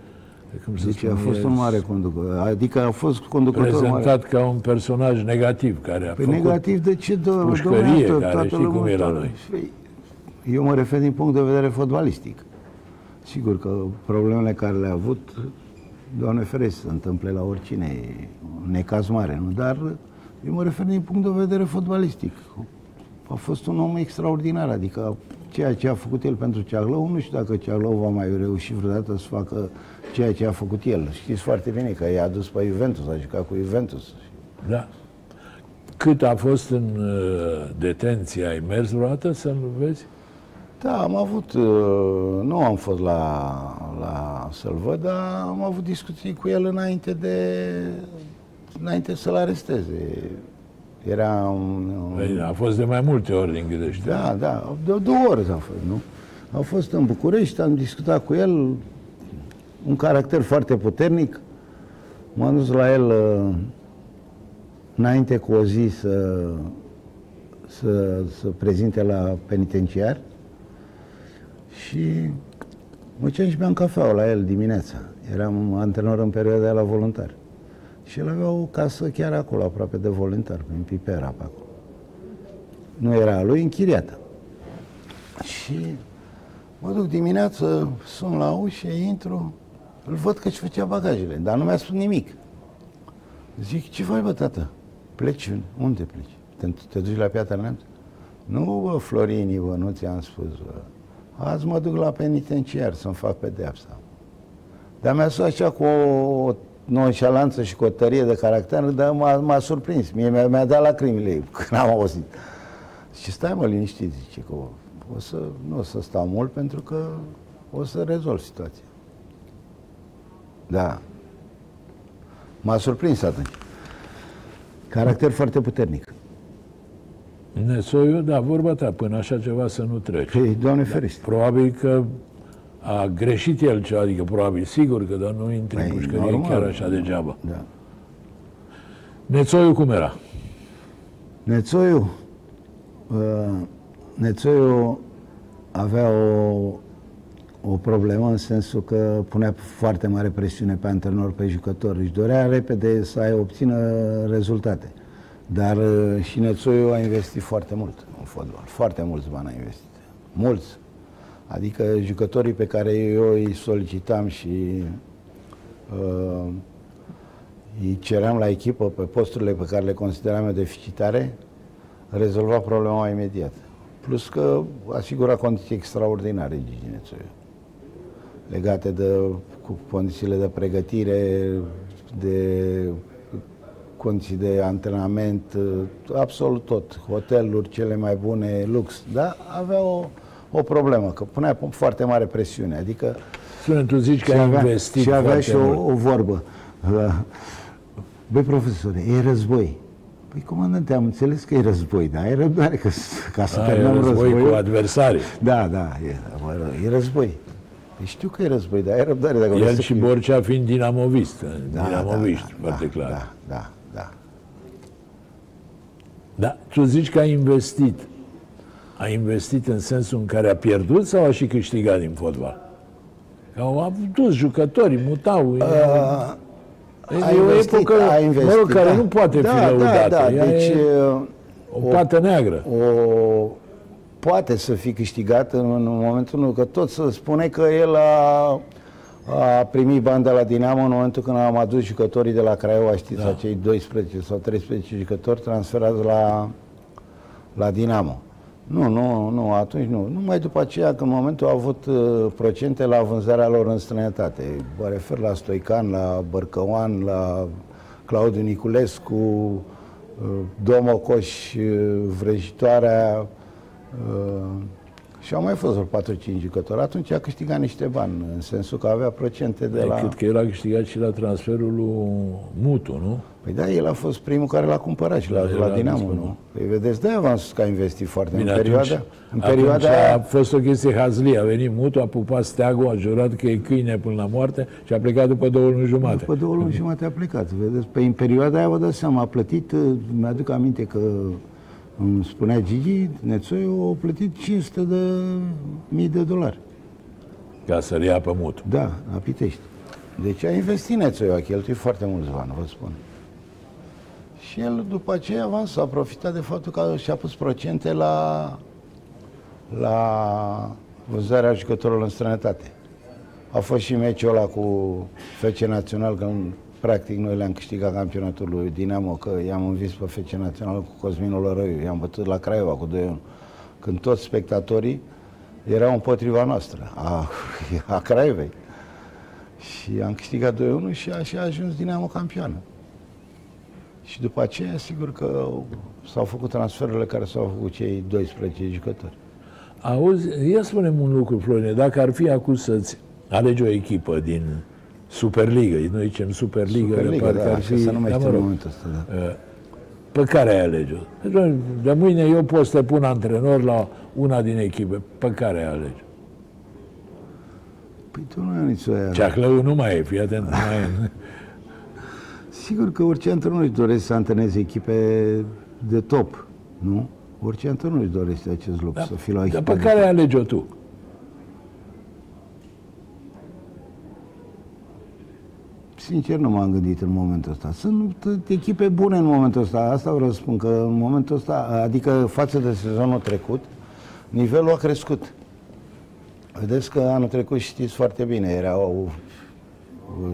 cum să Deci spun, a fost e un mare conducător. Adică a fost conducător mare. prezentat ca un personaj negativ care a Pe făcut... negativ de ce? Dă, pușcărie, domnule, care toată știi cum lumea- e la noi. Păi, Eu mă refer din punct de vedere fotbalistic. Sigur că problemele care le-a avut, Doamne ferește, se întâmple la oricine, e un necaz mare, nu? Dar eu mă refer din punct de vedere fotbalistic. A fost un om extraordinar, adică ceea ce a făcut el pentru Ceahlău, nu știu dacă Ceahlău va mai reuși vreodată să facă ceea ce a făcut el. Știți foarte bine că i-a dus pe Juventus, a jucat cu Juventus. Da. Cât a fost în uh, detenție, ai mers vreodată să-l vezi? Da, am avut, uh, nu am fost la, la să-l văd, dar am avut discuții cu el înainte de, înainte să-l aresteze. Era un, un Păi, A fost de mai multe ori din câte știu. da, da, de două ori a fost, nu? A fost în București, am discutat cu el, un caracter foarte puternic. M-am dus la el uh, înainte cu o zi să, să, să prezinte la penitenciar și mă duceam și beam cafeaua la el dimineața. Eram antrenor în perioada aia la voluntar. Și el avea o casă chiar acolo, aproape de voluntar, în Pipera, pe acolo nu era a lui, închiriată. Și mă duc dimineață, sun la ușă, intru, îl văd că își făcea bagajele, dar nu mi-a spus nimic. Zic, ce faci, bă, tată? Pleci? Unde pleci? Te, te duci la Piatra Neamț? Nu, bă, Florini, bă, nu ți-am spus, bă. Azi mă duc la penitenciar să-mi fac pedeapsa. Dar mi-a spus așa cu o nonșalanță și cu o tărie de caracter, dar m-a, m-a surprins. Mie mi-a, mi-a dat lacrimile când am auzit. Și stai mă liniștit, zice, că o, o să, nu o să stau mult pentru că o să rezolv situația. Da. M-a surprins atunci. Caracter foarte puternic. Nesoiu, da, vorba ta, până așa ceva să nu treci. Păi, Doamne ferește. Probabil că a greșit el ceva, adică probabil, sigur că, dar nu intri în Păi, pușcărie normal. chiar așa degeaba. Da. Nețoiu cum era? Nețoiu, uh, Nețoiu avea o, o problemă în sensul că punea foarte mare presiune pe antrenor, pe jucători. Își dorea repede să ai obțină rezultate. Dar uh, și Nețoiu a investit foarte mult în fotbal. Foarte mulți bani a investit. Mulți. Adică jucătorii pe care eu îi solicitam și uh, îi ceream la echipă pe posturile pe care le consideram eu deficitare, rezolva problema imediat. Plus că asigura condiții extraordinare Gigi Nețoiu, legate de cu condițiile de pregătire, de condiții de antrenament, absolut tot, hoteluri cele mai bune, lux, dar avea o, o problemă, că punea foarte mare presiune, adică Spune, tu zici că și ai avea, investit și avea foarte și mult. o, o vorbă. Uh, Băi, profesore, e război. Păi, comandante, am înțeles că e război, dar e răbdare că, ca să A, e terminăm război războiul. cu adversarii. Da, da, e, mă, e război. Păi știu că e război, dar e răbdare dacă vrei El să și fii- Borcea fiind dinamovist, Da, dinamoviști, da, foarte da, clar. Da, da, da. Da, tu zici că a investit. A investit în sensul în care a pierdut sau a și câștigat din fotbal? Că au adus jucătorii, mutau. Uh, e a e o investit, epocă, a investit, mă rog, care da. nu poate da, fi lăudată. Da, da, Ea deci e uh, o pată neagră. o, poate să fie câștigat în, în momentul în că tot să spune că el a, a primit bani de la Dinamo în momentul când am adus jucătorii de la Craiova, știți, da. acei 12 sau 13 jucători transferați la, la Dinamo. Nu, nu, nu, atunci nu. Numai după aceea, că în momentul au avut uh, procente la vânzarea lor în străinătate. Mă refer la Stoican, la Bărcăoan, la Claudiu Niculescu, uh, Domocoș, uh, Vrăjitoarea uh, și au mai fost vreo 4-5 jucători. Atunci a câștigat niște bani, în sensul că avea procente de la... Cât că el a câștigat și la transferul lui Mutu, nu? Păi da, el a fost primul care l-a cumpărat și la, Da, la era Dinamo, disponibil. nu? Păi vedeți, de-aia v-am spus că a investit foarte Bine, în perioada, atunci, în perioada atunci aia, a fost o chestie hazlie. A venit Mutu, a pupat steagul, a jurat că e câine până la moarte și a plecat după două luni jumate. După două luni jumate a plecat. Vedeți? Pe în perioada aia, vă dați seama, a plătit, uh, mi-aduc aminte că îmi spunea Gigi, Nețoiu a plătit 500 de mii de dolari. Ca să-l ia pe Mutu. Da, la Pitești. Deci a investit Nețoiu, a cheltuit foarte mulți bani, vă spun. Și el, după aceea, v-am s-a profitat de faptul că și-a pus procente la, la vânzarea jucătorilor în străinătate. A fost și meciul ăla cu FC Național, când practic noi le-am câștigat campionatul lui Dinamo, că i-am învins pe FC Național cu Cosminul Lărăiu, i-am bătut la Craiova cu 2-1. Când toți spectatorii erau împotriva noastră, a, a Craiovei. Și am câștigat 2-1 și așa a ajuns Dinamo campioană. Și după aceea, sigur că s-au făcut transferurile care s-au făcut cei 12 jucători. Auzi, ia spune un lucru, Florine, dacă ar fi acum să-ți alegi o echipă din Superliga, noi zicem Superliga, Superliga, parcă da, ar așa fi, se numește da, mă în rog, momentul ăsta, da. uh, pe care ai alege-o? Deci, De mâine eu pot să te pun antrenor la una din echipe, pe care ai alege? Păi tu nu ai nicio aia. Ceaclău nu mai e, fii atent, nu mai e. Sigur că orice antrenor își dorește să antreneze echipe de top, nu? Orice antrenor își dorește acest lucru, să fie la o Dar echipă pe de care top. alege-o tu? Sincer, nu m-am gândit în momentul ăsta. Sunt t- echipe bune în momentul ăsta. Asta vreau să spun, că în momentul ăsta, adică față de sezonul trecut, nivelul a crescut. Vedeți că anul trecut știți foarte bine, erau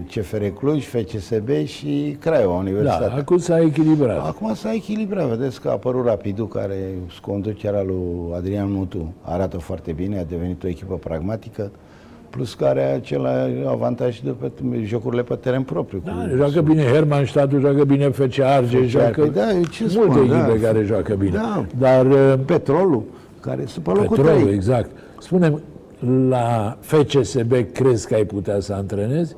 CFR Cluj, FCSB și Craiova Da, Universitatea. acum s-a echilibrat. Acum s-a echilibrat, vedeți că a apărut Rapidul, care sub conducerea lui Adrian Mutu arată foarte bine, a devenit o echipă pragmatică, plus care are același avantaj de pe jocurile pe teren propriu. cu- Da, joacă bine Hermannstadtul, joacă bine FC Argeș, joacă da, ce multe spun, da. echipe care joacă bine. Da. Dar uh, Petrolul, care sunt pe locul Petrolul, 3. exact. Spune la FCSB crezi că ai putea să antrenezi?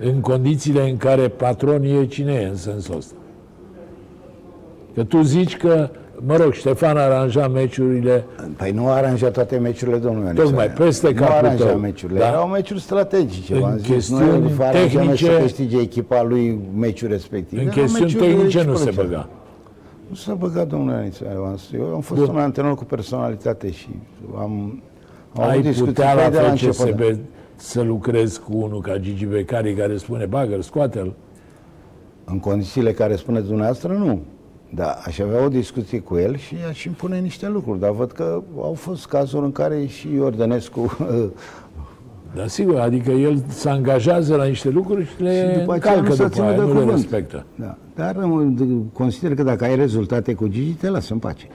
În condițiile în care patronii e cine e în sensul ăsta? Că tu zici că, mă rog, Ștefan aranja meciurile, Păi nu a aranjat toate meciurile, domnule Ionis. Tocmai, peste Nu capul a aranjat tău. meciurile. Da. Erau meciuri strategice, În v-am zis. chestiuni nu după aranjament tehnice- să câștige echipa lui meciul respectiv. în Erau chestiuni meciuri tehnice nu se reciproce. băga. Nu s-a băgat, domnule Ionis. Eu am fost Bun. un antrenor cu personalitate și am, am Ai avut discuții putea cu ei la de la început. FCSB să lucrezi cu unul ca Gigi Becari care spune bagă scoate-l. În condițiile care spuneți dumneavoastră, nu. Da, aș avea o discuție cu el și aș impune niște lucruri, dar văd că au fost cazuri în care și Iordănescu Dar sigur, adică el se angajează la niște lucruri și le și după aceea încalcă nu s-a după ținut aia, de nu le cuvânt. respectă. Da. Dar mă, d- consider că dacă ai rezultate cu Gigi, te lasă în pace.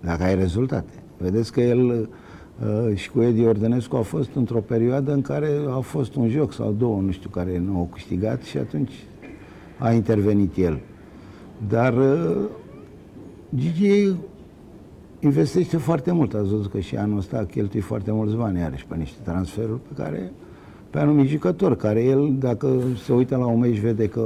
Dacă ai rezultate. Vedeți că el uh, și cu Edi Ordănescu a fost într-o perioadă în care a fost un joc sau două, nu știu, care nu au câștigat și atunci a intervenit el. Dar uh, Gigi investește foarte mult. Ați văzut că și anul ăsta a cheltuit foarte mulți bani, iarăși, pe niște transferuri pe care, pe anumit jucător, care el, dacă se uită la un meci, vede că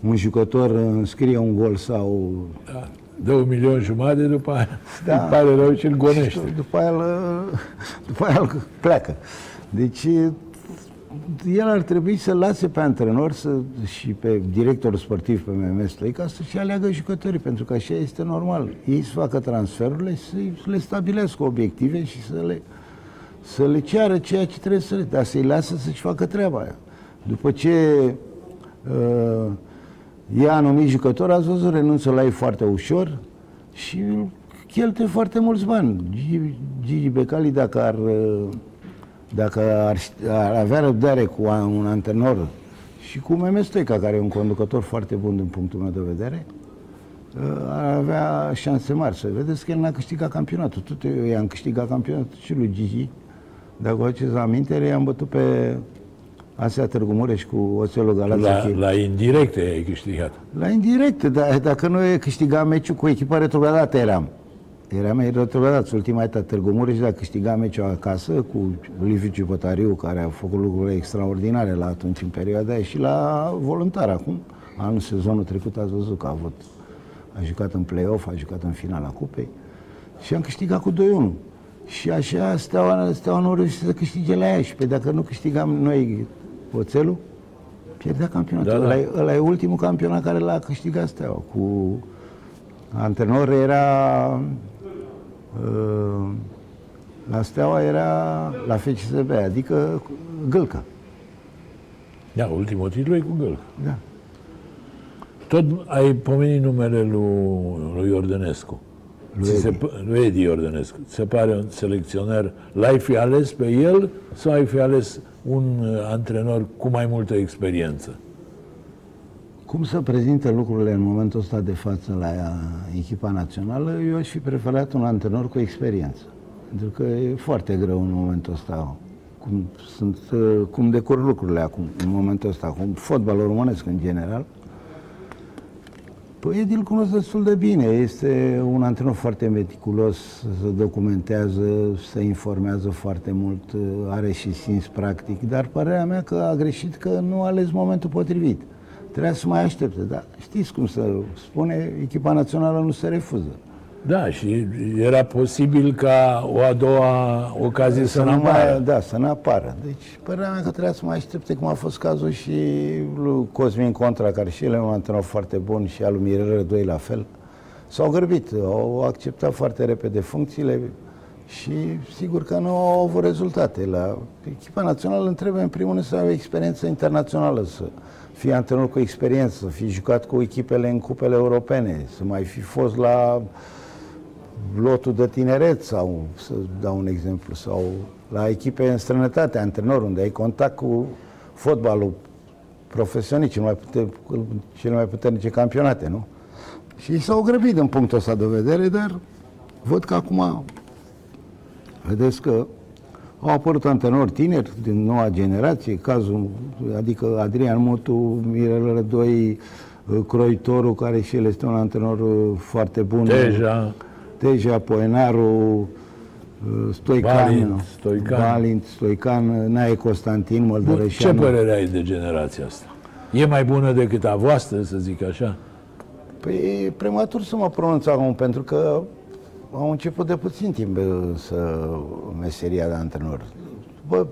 un jucător înscrie un gol sau... Da. Dă un milion jumate, după aia Da. îi pare rău și îl gonește. După aia, îl, după aia îl pleacă. Deci, el ar trebui să lase pe antrenor să, și pe directorul sportiv, pe MMS ca să-și aleagă jucătorii, pentru că așa este normal. Ei să facă transferurile și să le stabilească obiective și să le, să le ceară ceea ce trebuie să le, dar să-i lasă să-și facă treaba aia. După ce uh, ia anumit jucător, ați văzut, renunță la ei foarte ușor și cheltuie foarte mulți bani. Gigi, Gigi Becali, dacă ar, uh, dacă ar, ar avea răbdare cu un antrenor și cu Meme Stoica, care e un conducător foarte bun din punctul meu de vedere, uh, ar avea șanse mari. Să vedeți că el n-a câștigat campionatul. Tot eu i-am câștigat campionatul și lui Gigi. Dacă vă aduceți aminte, i-am bătut pe Asia Târgu Mureș cu Oțelul Galați. La, la indirecte ai câștigat. La indirect, dar dacă nu câștiga meciul cu echipa retrogradată eram. Eram retrogradați ultima dată Târgu Mureș, dar câștiga meciul acasă cu Liviu Cipătariu, care a făcut lucruri extraordinare la atunci în perioada aia și la voluntar acum. Anul sezonul trecut ați văzut că a avut. A jucat în play-off, a jucat în finala cupei și am câștigat cu 2-1. Și așa Steaua, Steaua nu reușit să câștige la ea și pe dacă nu câștigam noi oțelul, pierdea campionatul. Da, da. Ăla, e, ăla e ultimul campionat care l-a câștigat Steaua. Cu antrenor era uh, la Steaua era la FCSB, adică Gâlcă. Da, ultimul titlu e cu Gălcă. Da. Tot ai pomenit numele lui, lui Iordănescu. Lui Ți se, Edi. p- lui Edi Iordănescu. Ți Se pare un selecționer. L-ai fi ales pe el sau ai fi ales un uh, antrenor cu mai multă experiență? Cum să prezinte lucrurile în momentul ăsta de față la uh, echipa națională, eu aș fi preferat un antrenor cu experiență. Pentru că e foarte greu în momentul ăsta cum, sunt, uh, cum decur lucrurile acum, în momentul ăsta, cum fotbalul românesc în general. Păi Edi îl cunosc destul de bine. Este un antrenor foarte meticulos, se documentează, se informează foarte mult, uh, are și simț practic, dar părerea mea că a greșit că nu a ales momentul potrivit. Trebuia să mai aștepte, dar știți cum să spune, echipa națională nu se refuză. Da, și era posibil ca o a doua ocazie să, nu nu apară. mai, da, să nu apară. Deci, părerea mea că trebuia să mai aștepte, cum a fost cazul și lui Cosmin Contra, care și el e un antrenor foarte bun, și al lui Mirel Rădoi la fel. S-au grăbit, au acceptat foarte repede funcțiile și sigur că nu au avut rezultate. La echipa națională îmi trebuie în primul rând să aibă experiență internațională, să fie antrenor cu experiență, să fi jucat cu echipele în cupele europene, să mai fi fost la lotul de tineret sau, să dau un exemplu, sau la echipe în străinătate, antrenor, unde ai contact cu fotbalul profesionist, cel mai puter, cele mai puternice campionate, nu? Și s-au grăbit din punctul ăsta de vedere, dar văd că acum, vedeți că au apărut antrenori tineri din noua generație, cazul, adică Adrian Motu, Mirel Rădoi, Croitoru, care și el este un antrenor foarte bun. Deja. Teja, Poenaru, Stoican, Balint, Stoican. Balint, Stoican, Nae Constantin, Bun, ce Măldărășanu. părere ai de generația asta? E mai bună decât a voastră, să zic așa? Păi e prematur să mă pronunț acum, pentru că au început de puțin timp bă, să meseria de antrenor. Bă,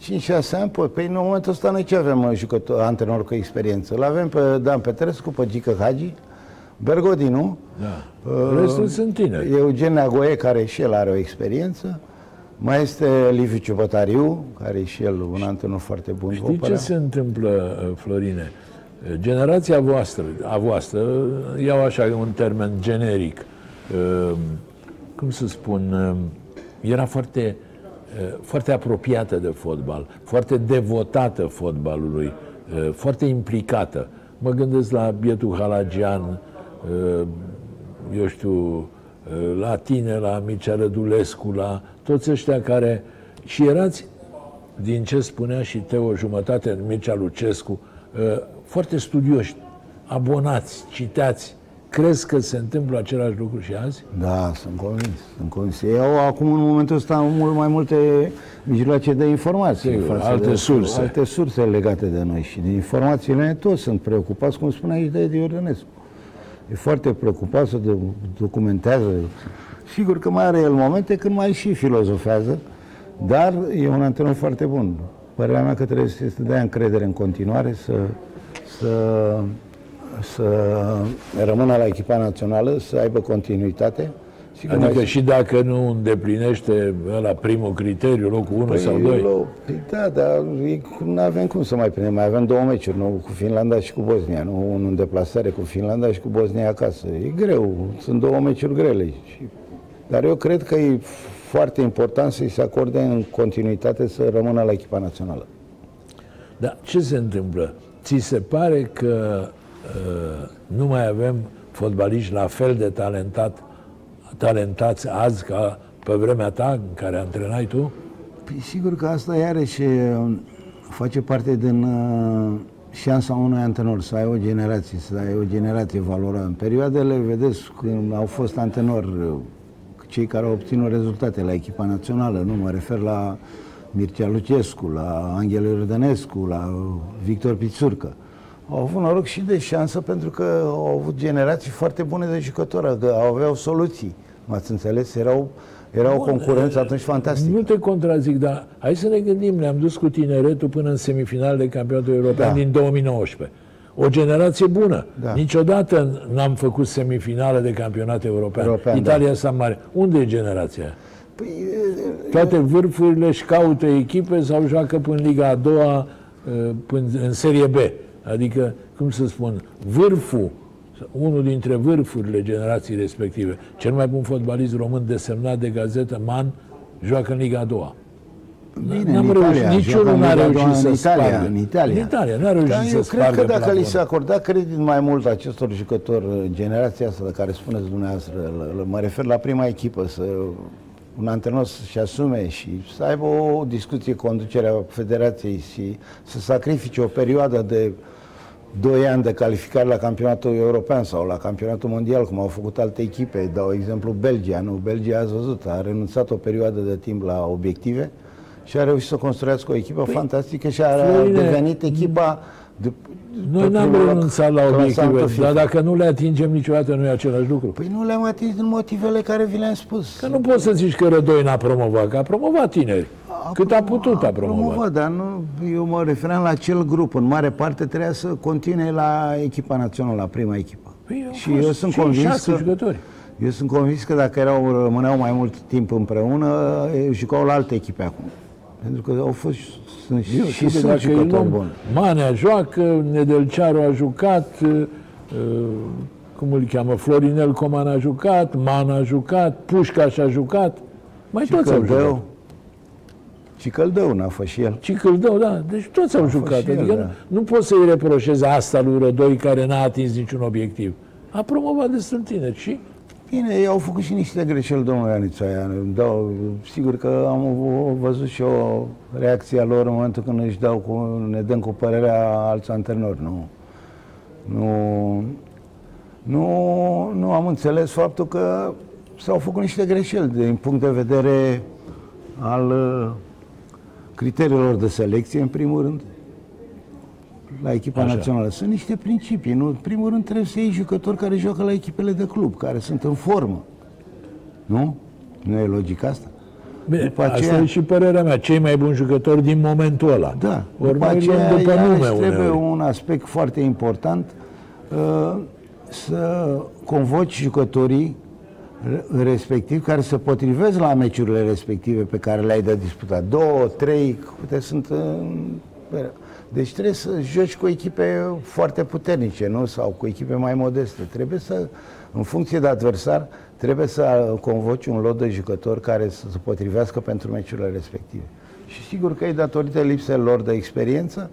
5-6 ani, păi, pe în momentul ăsta noi ce avem mă, jucător, antrenor cu experiență? Îl avem pe Dan Petrescu, pe Gică Hagi, Bergodinu, Da. Uh, Restul sunt tineri. Eugen Neagoe, care și el are o experiență, mai este Liviu Ciubătariu, care e și el un antrenor foarte bun. Știi ce Opera. se întâmplă, uh, Florine? Uh, Generația voastră, a voastră, uh, iau așa un termen generic, uh, cum să spun, uh, era foarte, uh, foarte apropiată de fotbal, foarte devotată fotbalului, uh, foarte implicată. Mă gândesc la bietul Halagian, uh, eu știu, uh, la tine, la Mircea Rădulescu, la toți ăștia care... Și erați, din ce spunea și Teo jumătate în Mircea Lucescu, uh, foarte studioși, abonați, citați. Crezi că se întâmplă același lucru și azi? Da, sunt convins. Sunt convins. Ei au acum, în momentul ăsta, mult mai multe mijloace de informație. Sigur, față alte de, surse. Alte surse legate de noi. Și din informațiile toți sunt preocupați, cum spunea aici de Edi Iordănescu. E foarte preocupat să do- documentează. Sigur că mai are el momente când mai și filozofează, dar e un antrenor foarte bun. Părerea mea că trebuie să să dea încredere în continuare, să, să, să rămână la echipa națională, să aibă continuitate. Sigur, Adică mai- și dacă nu îndeplinește la primul criteriu, locul 1 Păi, sau 2, lo- Păi da, dar nu avem cum să mai prindem. Mai avem două meciuri, nu? Cu Finlanda și cu Bosnia. Nu unul în deplasare cu Finlanda și cu Bosnia acasă. E greu. Sunt două meciuri grele. Și... Dar eu cred că e foarte important să-i se acorde în continuitate să rămână la echipa națională. Dar ce se întâmplă? Ți se pare că uh, nu mai avem fotbaliști la fel de talentat, talentați azi ca pe vremea ta în care antrenai tu? Păi sigur că asta iarăși uh, face parte din uh, șansa unui antrenor să ai o generație, să ai o generație valoroasă. În perioadele, vedeți, când au fost antrenori, uh, cei care au obținut rezultate la echipa națională, nu mă refer la Mircea Lucescu, la Angel Iordănescu, la uh, Victor Pițurcă. Au avut noroc și de șansă pentru că au avut generații foarte bune de jucători, că aveau soluții. M-ați înțeles? Erau, era o concurență atunci fantastică. Nu te contrazic, dar hai să ne gândim, ne-am dus cu tineretul până în semifinal de campionatul european Da. din 2019. O generație bună. Da. Niciodată n-am făcut semifinală de campionat european. European, Italia San Mare. Unde e generația aia? Păi, Toate vârfurile își caută echipe sau joacă până în Liga a doua, uh, până în Serie B. Adică, cum să spun, vârful, unul dintre vârfurile generației respective, cel mai bun fotbalist român desemnat de gazetă, Man, joacă în Liga a doua. Bine, N-am în reușit, Italia, niciunul joacă în n-a Liga a reușit doua să în Italia, spargă. în Italia. În Italia, n-a reușit Dar să eu cred că spargă dacă li plafonul. se acorda credit mai mult acestor jucători, generația asta de care spuneți dumneavoastră, l- l- mă refer la prima echipă, să un antrenor să-și asume și să aibă o discuție cu conducerea federației și să sacrifice o perioadă de 2 ani de calificare la campionatul european sau la campionatul mondial, cum au făcut alte echipe. Dau exemplu Belgia. Nu, Belgia ați văzut, a renunțat o perioadă de timp la obiective și a reușit să construiască o echipă fantastică și a Florine, devenit echipa de, Noi pe n-am primul loc renunțat la clasată obiective, FIFA. dar dacă nu le atingem niciodată, nu e același lucru. Păi nu le-am atins din motivele care vi le-am spus. Că nu poți să zici că Rădoi n-a promovat, că a promovat tineri. Cât a putut a promovat. promovat, dar nu, eu mă refeream la acel grup. În mare parte trebuia să continue la echipa națională, la prima echipă. Păi, au și fost eu sunt cinci, convins șase că, jucători. eu sunt convins că dacă erau, rămâneau mai mult timp împreună, ei jucau la alte echipe acum. Pentru că au fost sunt, Eu și știu că sunt dacă îi jucători luăm, buni. Manea joacă, Nedelcearu a jucat, uh, uh, cum îl cheamă, Florinel Coman a jucat, Man a jucat, Pușcaș și-a jucat, mai Și toți au jucat. Căldău, Cicăldău n-a fost și el. Cicăldău, da. Deci toți au jucat. și el, Adică da. nu, nu poți să-i reproșezi asta lui Rădoi care n-a atins niciun obiectiv. A promovat destul tineri și Bine, ei au făcut și niște greșeli, domnule Anița Ian. Dau, sigur că am văzut și o reacție a lor în momentul când își dau cu, ne dăm cu părerea alți antrenori. Nu, nu, nu, nu am înțeles faptul că s-au făcut niște greșeli din punct de vedere al uh, criteriilor de selecție, în primul rând, la echipa Așa. națională. Sunt niște principii. Nu? În primul rând trebuie să iei jucători care joacă la echipele de club, care sunt în formă. Nu? Nu e logic asta? Bine, După asta aceea- e și părerea mea, cei mai buni jucători din momentul ăla. Da. Ori După mai aceea, luăm după iarăși, nume trebuie uneori. un aspect foarte important uh, să convoci jucătorii re- respectiv care se potrivesc la meciurile respective pe care le-ai de disputat. Două, trei, câte sunt în... Deci trebuie să joci cu echipe foarte puternice, nu? Sau cu echipe mai modeste. Trebuie să, în funcție de adversar, trebuie să convoci un lot de jucători care să se potrivească pentru meciurile respective. Și sigur că e datorită lipsei lor de experiență,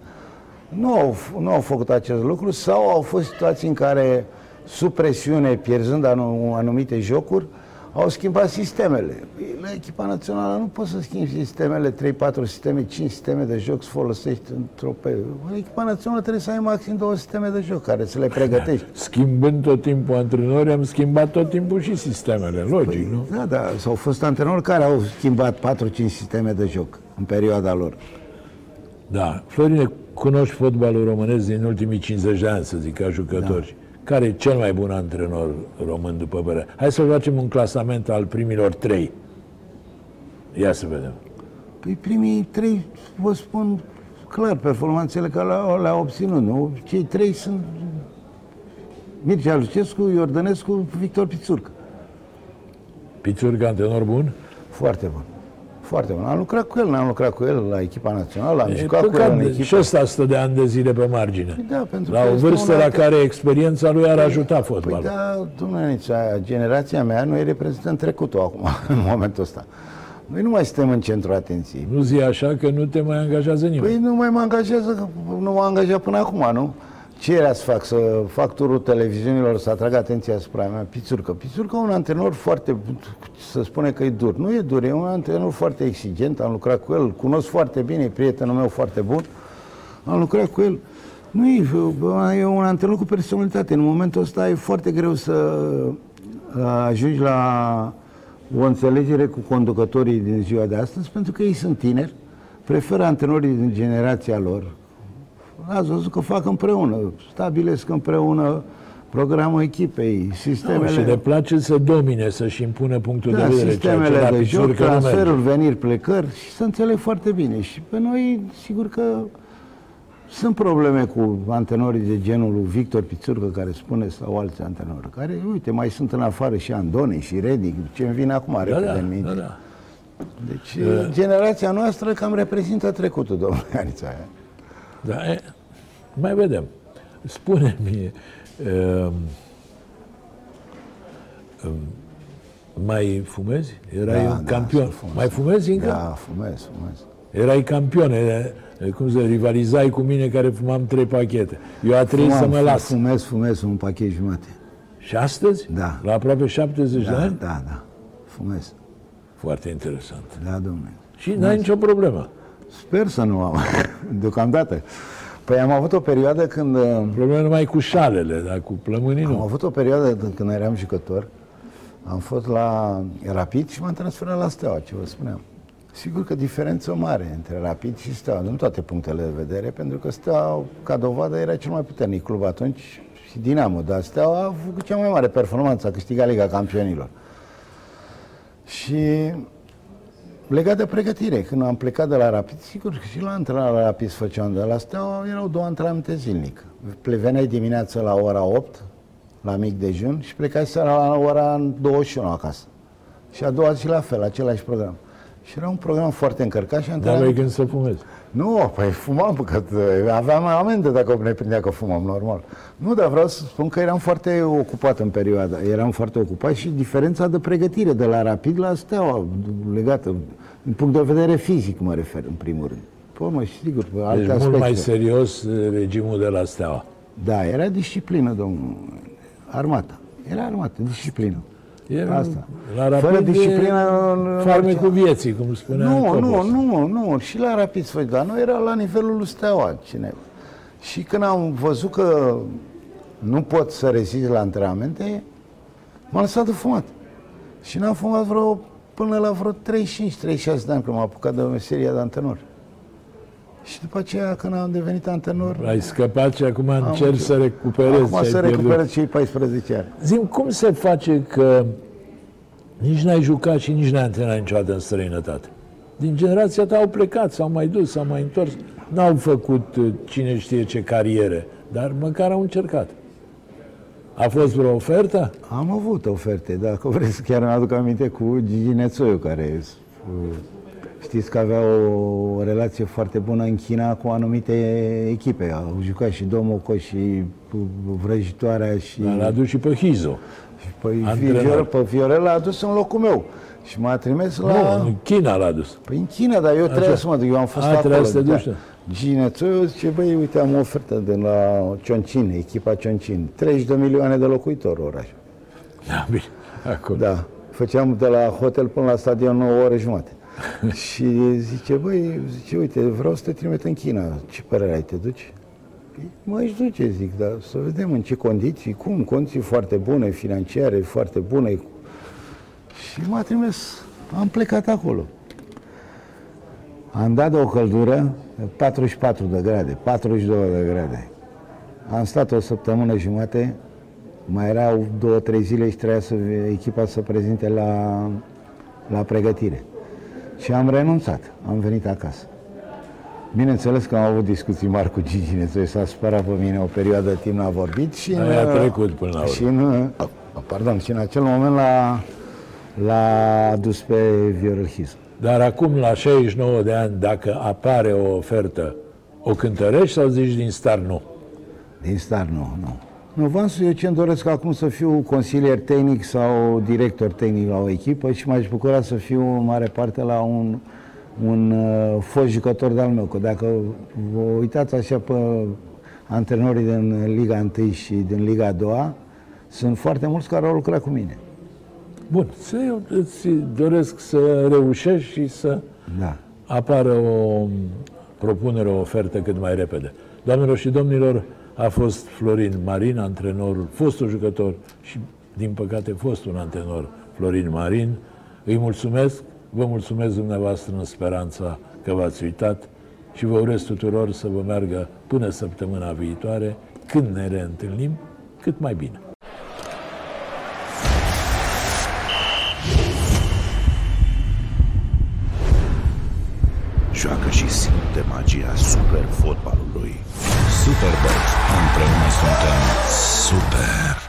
nu au, f- nu au făcut acest lucru sau au fost situații în care, sub presiune, pierzând anu- anumite jocuri, au schimbat sistemele. Păi, La echipa națională nu poți să schimbi sistemele, 3-4 sisteme, 5 sisteme de joc să folosești într-o pe... La echipa națională trebuie să ai maxim două sisteme de joc care să le pregătești. Schimbând tot timpul antrenori, am schimbat tot timpul și sistemele, logic, nu? Da, da, s-au fost antrenori care au schimbat 4-5 sisteme de joc în perioada lor. Da. Florine, cunoști fotbalul românesc din ultimii 50 de ani, să zic, ca jucători. Da. Care e cel mai bun antrenor român după părerea? Hai să facem un clasament al primilor trei. Ia să vedem. Păi primii trei, vă spun clar, performanțele care le-au, le-au obținut, nu? Cei trei sunt Mircea Lucescu, Iordănescu, Victor Pițurcă. Pițurcă, antrenor bun? Foarte bun. Foarte bun. Am lucrat cu el, n-am lucrat cu el la echipa națională, am E jucat cu el păcat, în de- echipă. și ăsta stă de ani de zile pe margine. Păi da, pentru la că o este vârstă un la alt- care experiența lui ar ajuta Păi fotbalul. da, domnule Nicea, generația mea noi reprezentăm trecutul acum, în momentul ăsta. Noi nu mai suntem în centrul atenției. Nu zi așa că nu te mai angajează nimeni. Păi nu mai mă angajează, că nu m-a angajat până acum, nu? Ce era să fac? Să fac turul televiziunilor, să atrag atenția asupra mea? Pițurcă. Pițurcă e un antrenor foarte, să spune că e dur. Nu e dur, e un antrenor foarte exigent, am lucrat cu el, îl cunosc foarte bine, e prietenul meu foarte bun. Am lucrat cu el. Nu e, e un antrenor cu personalitate. În momentul ăsta e foarte greu să ajungi la o înțelegere cu conducătorii din ziua de astăzi, pentru că ei sunt tineri, preferă antrenorii din generația lor. Ați văzut că fac împreună, stabilesc împreună programul echipei, Nu, sistemele, și le place să domine, să-și impună punctul da, de vedere. ceea ce sistemele la de joc, Pițurcă nu merge. transferuri, veniri, plecări și să înțeleg foarte bine. Și pe noi, sigur că sunt probleme cu antrenorii de genul lui Victor Pițurcă, care spune, sau alți antrenori, care, uite, mai sunt în afară și Andone și Redic, ce îmi vine acum Da, repede da, în minte. da, da. Deci, generația noastră cam reprezintă trecutul, domnule Anița. Da, e, mai vedem. Spune-mi, um, um, mai fumezi? Erai Da, un da, campion. sunt fumez. mai fumezi încă? Da, fumez, fumez. Erai campion. e- e, cum să rivalizai cu mine care fumam trei pachete. Eu a trebuit să Fumam, mă las. Fumez, fumez un pachet jumate. Și astăzi? Da. La aproape 70 de Da, ani? da, da. Fumez. Foarte interesant. Da, domnule. Și n-ai nicio problemă. Sper să nu am, deocamdată. Păi am avut o perioadă când... uh, Problema numai cu șalele, dar cu plămânii Am nu. avut o perioadă când- când eram jucător. Am fost la Rapid și m-am transferat la Steaua, ce vă spuneam. Sigur că diferență mare între Rapid și Steaua, din toate punctele de vedere, pentru că Steaua, ca dovadă, era cel mai puternic club atunci și Dinamo, dar Steaua a făcut cea mai mare performanță, a câștigat Liga Campionilor. Și legat de pregătire, când am plecat de la Rapid, sigur că și la antrenare la Rapid se făceam, de la Steaua erau două antrenamente zilnic. Pleveneai dimineața la ora 8, la mic dejun, și plecai seara la ora 21 acasă. Și a doua zi la fel, același program. Și era un program foarte încărcat și Dar antrenament... aveai când să fumezi. Nu, păi fumam, că uh, aveam amende dacă ne prindea că fumam, normal. Nu, dar vreau să spun că eram foarte ocupat în perioada. Eram foarte ocupat și diferența de pregătire de la Rapid la Steaua legată. Din punct de vedere fizic mă refer, în primul rând. Pe urmă, și sigur, pe alte Deci aspecte. mult mai serios uh, regimul de la Steaua. Da, era disciplină, domnul. Armata. Era armată, disciplină. E, Asta. La rapid Fără e disciplină... nu- Farmecul vieții, cum spunea Nu, Cobos. nu, nu, nu. Și la Rapid se făcea, dar nu era la nivelul lui Steaua cineva. Și când am văzut că nu pot să rezist la antrenamente, m-am lăsat de fumat. Și n-am fumat vreo, până la vreo 35-36 de ani, când m-am apucat de meseria de antrenor. Și după aceea, când am devenit antrenor, Ai scăpat și acum încerci să recuperezi acum ce să ai pierdut. recuperez cei 14 ani. Zim, cum se face că nici n-ai jucat și nici n-ai antrenat niciodată în străinătate? Din generația ta au plecat, s-au mai dus, s-au mai întors. N-au făcut uh, cine știe ce cariere, dar măcar au încercat. A fost vreo ofertă? Am avut oferte, dacă vreți, chiar îmi aduc aminte cu Gigi Nețoiu, care uh, știți că avea o relație foarte bună în China cu anumite echipe. Au jucat și Domoco și uh, Vrăjitoarea și... Dar l-a dus și pe Hizo. și pe, antrenor. Viorel, pe Viorel l-a adus în locul meu. Și m-a trimis la... Nu, în China l-a dus. Păi în China, dar eu trebuia să mă duc, eu am fost A, acolo. trebuia să te da. duci, da. Gine Țoiu zice, băi, uite, am o ofertă de la Cioncin, echipa Cioncin. 30 de milioane de locuitori orașul. Da, bine. Acolo. Da, făceam de la hotel până la stadion 9 ore jumate. și zice, băi, zice, uite, vreau să te trimit în China. Ce părere ai, te duci? Păi, Mă aș duce, zic, dar să vedem în ce condiții, cum, condiții foarte bune, financiare, foarte bune. Și m-a trimis, am plecat acolo. Am dat de o căldură de 44 de grade, 42 de grade. Am stat o săptămână jumate, mai erau două, trei zile și trebuia să echipa să prezinte la, la pregătire. Și am renunțat, am venit acasă. Bineînțeles că am avut discuții mari cu Gigi Nețoi, s-a supărat pe mine o perioadă de timp, n-a vorbit și... în- Aia a trecut până la urmă. Și în, a, pardon, și în acel moment l-a, l-a adus pe Viorel Hizu. Dar acum, la 69 de ani, dacă apare o ofertă, o cântărești sau zici din star nu? Din start, nu, nu. Nu, v-am spus eu ce îmi doresc acum să fiu consilier tehnic sau director tehnic la o echipă și m-aș bucura să fiu în mare parte la un, un uh, fost jucător de-al meu. Că dacă vă uitați așa pe antrenorii din Liga 1 și din Liga 2 sunt foarte mulți care au lucrat cu mine. Bun, să eu îți doresc să reușești și să Da. apară o propunere, o ofertă cât mai repede. Doamnelor și domnilor, a fost Florin Marin, antrenorul, fostul jucător și, din păcate, fostul antrenor Florin Marin. Îi mulțumesc, vă mulțumesc dumneavoastră în speranța că v-ați uitat și vă urez tuturor să vă meargă până săptămâna viitoare, când ne reîntâlnim, cât mai bine. Și simte magia super fotbalului. Superbox. Împreună suntem super.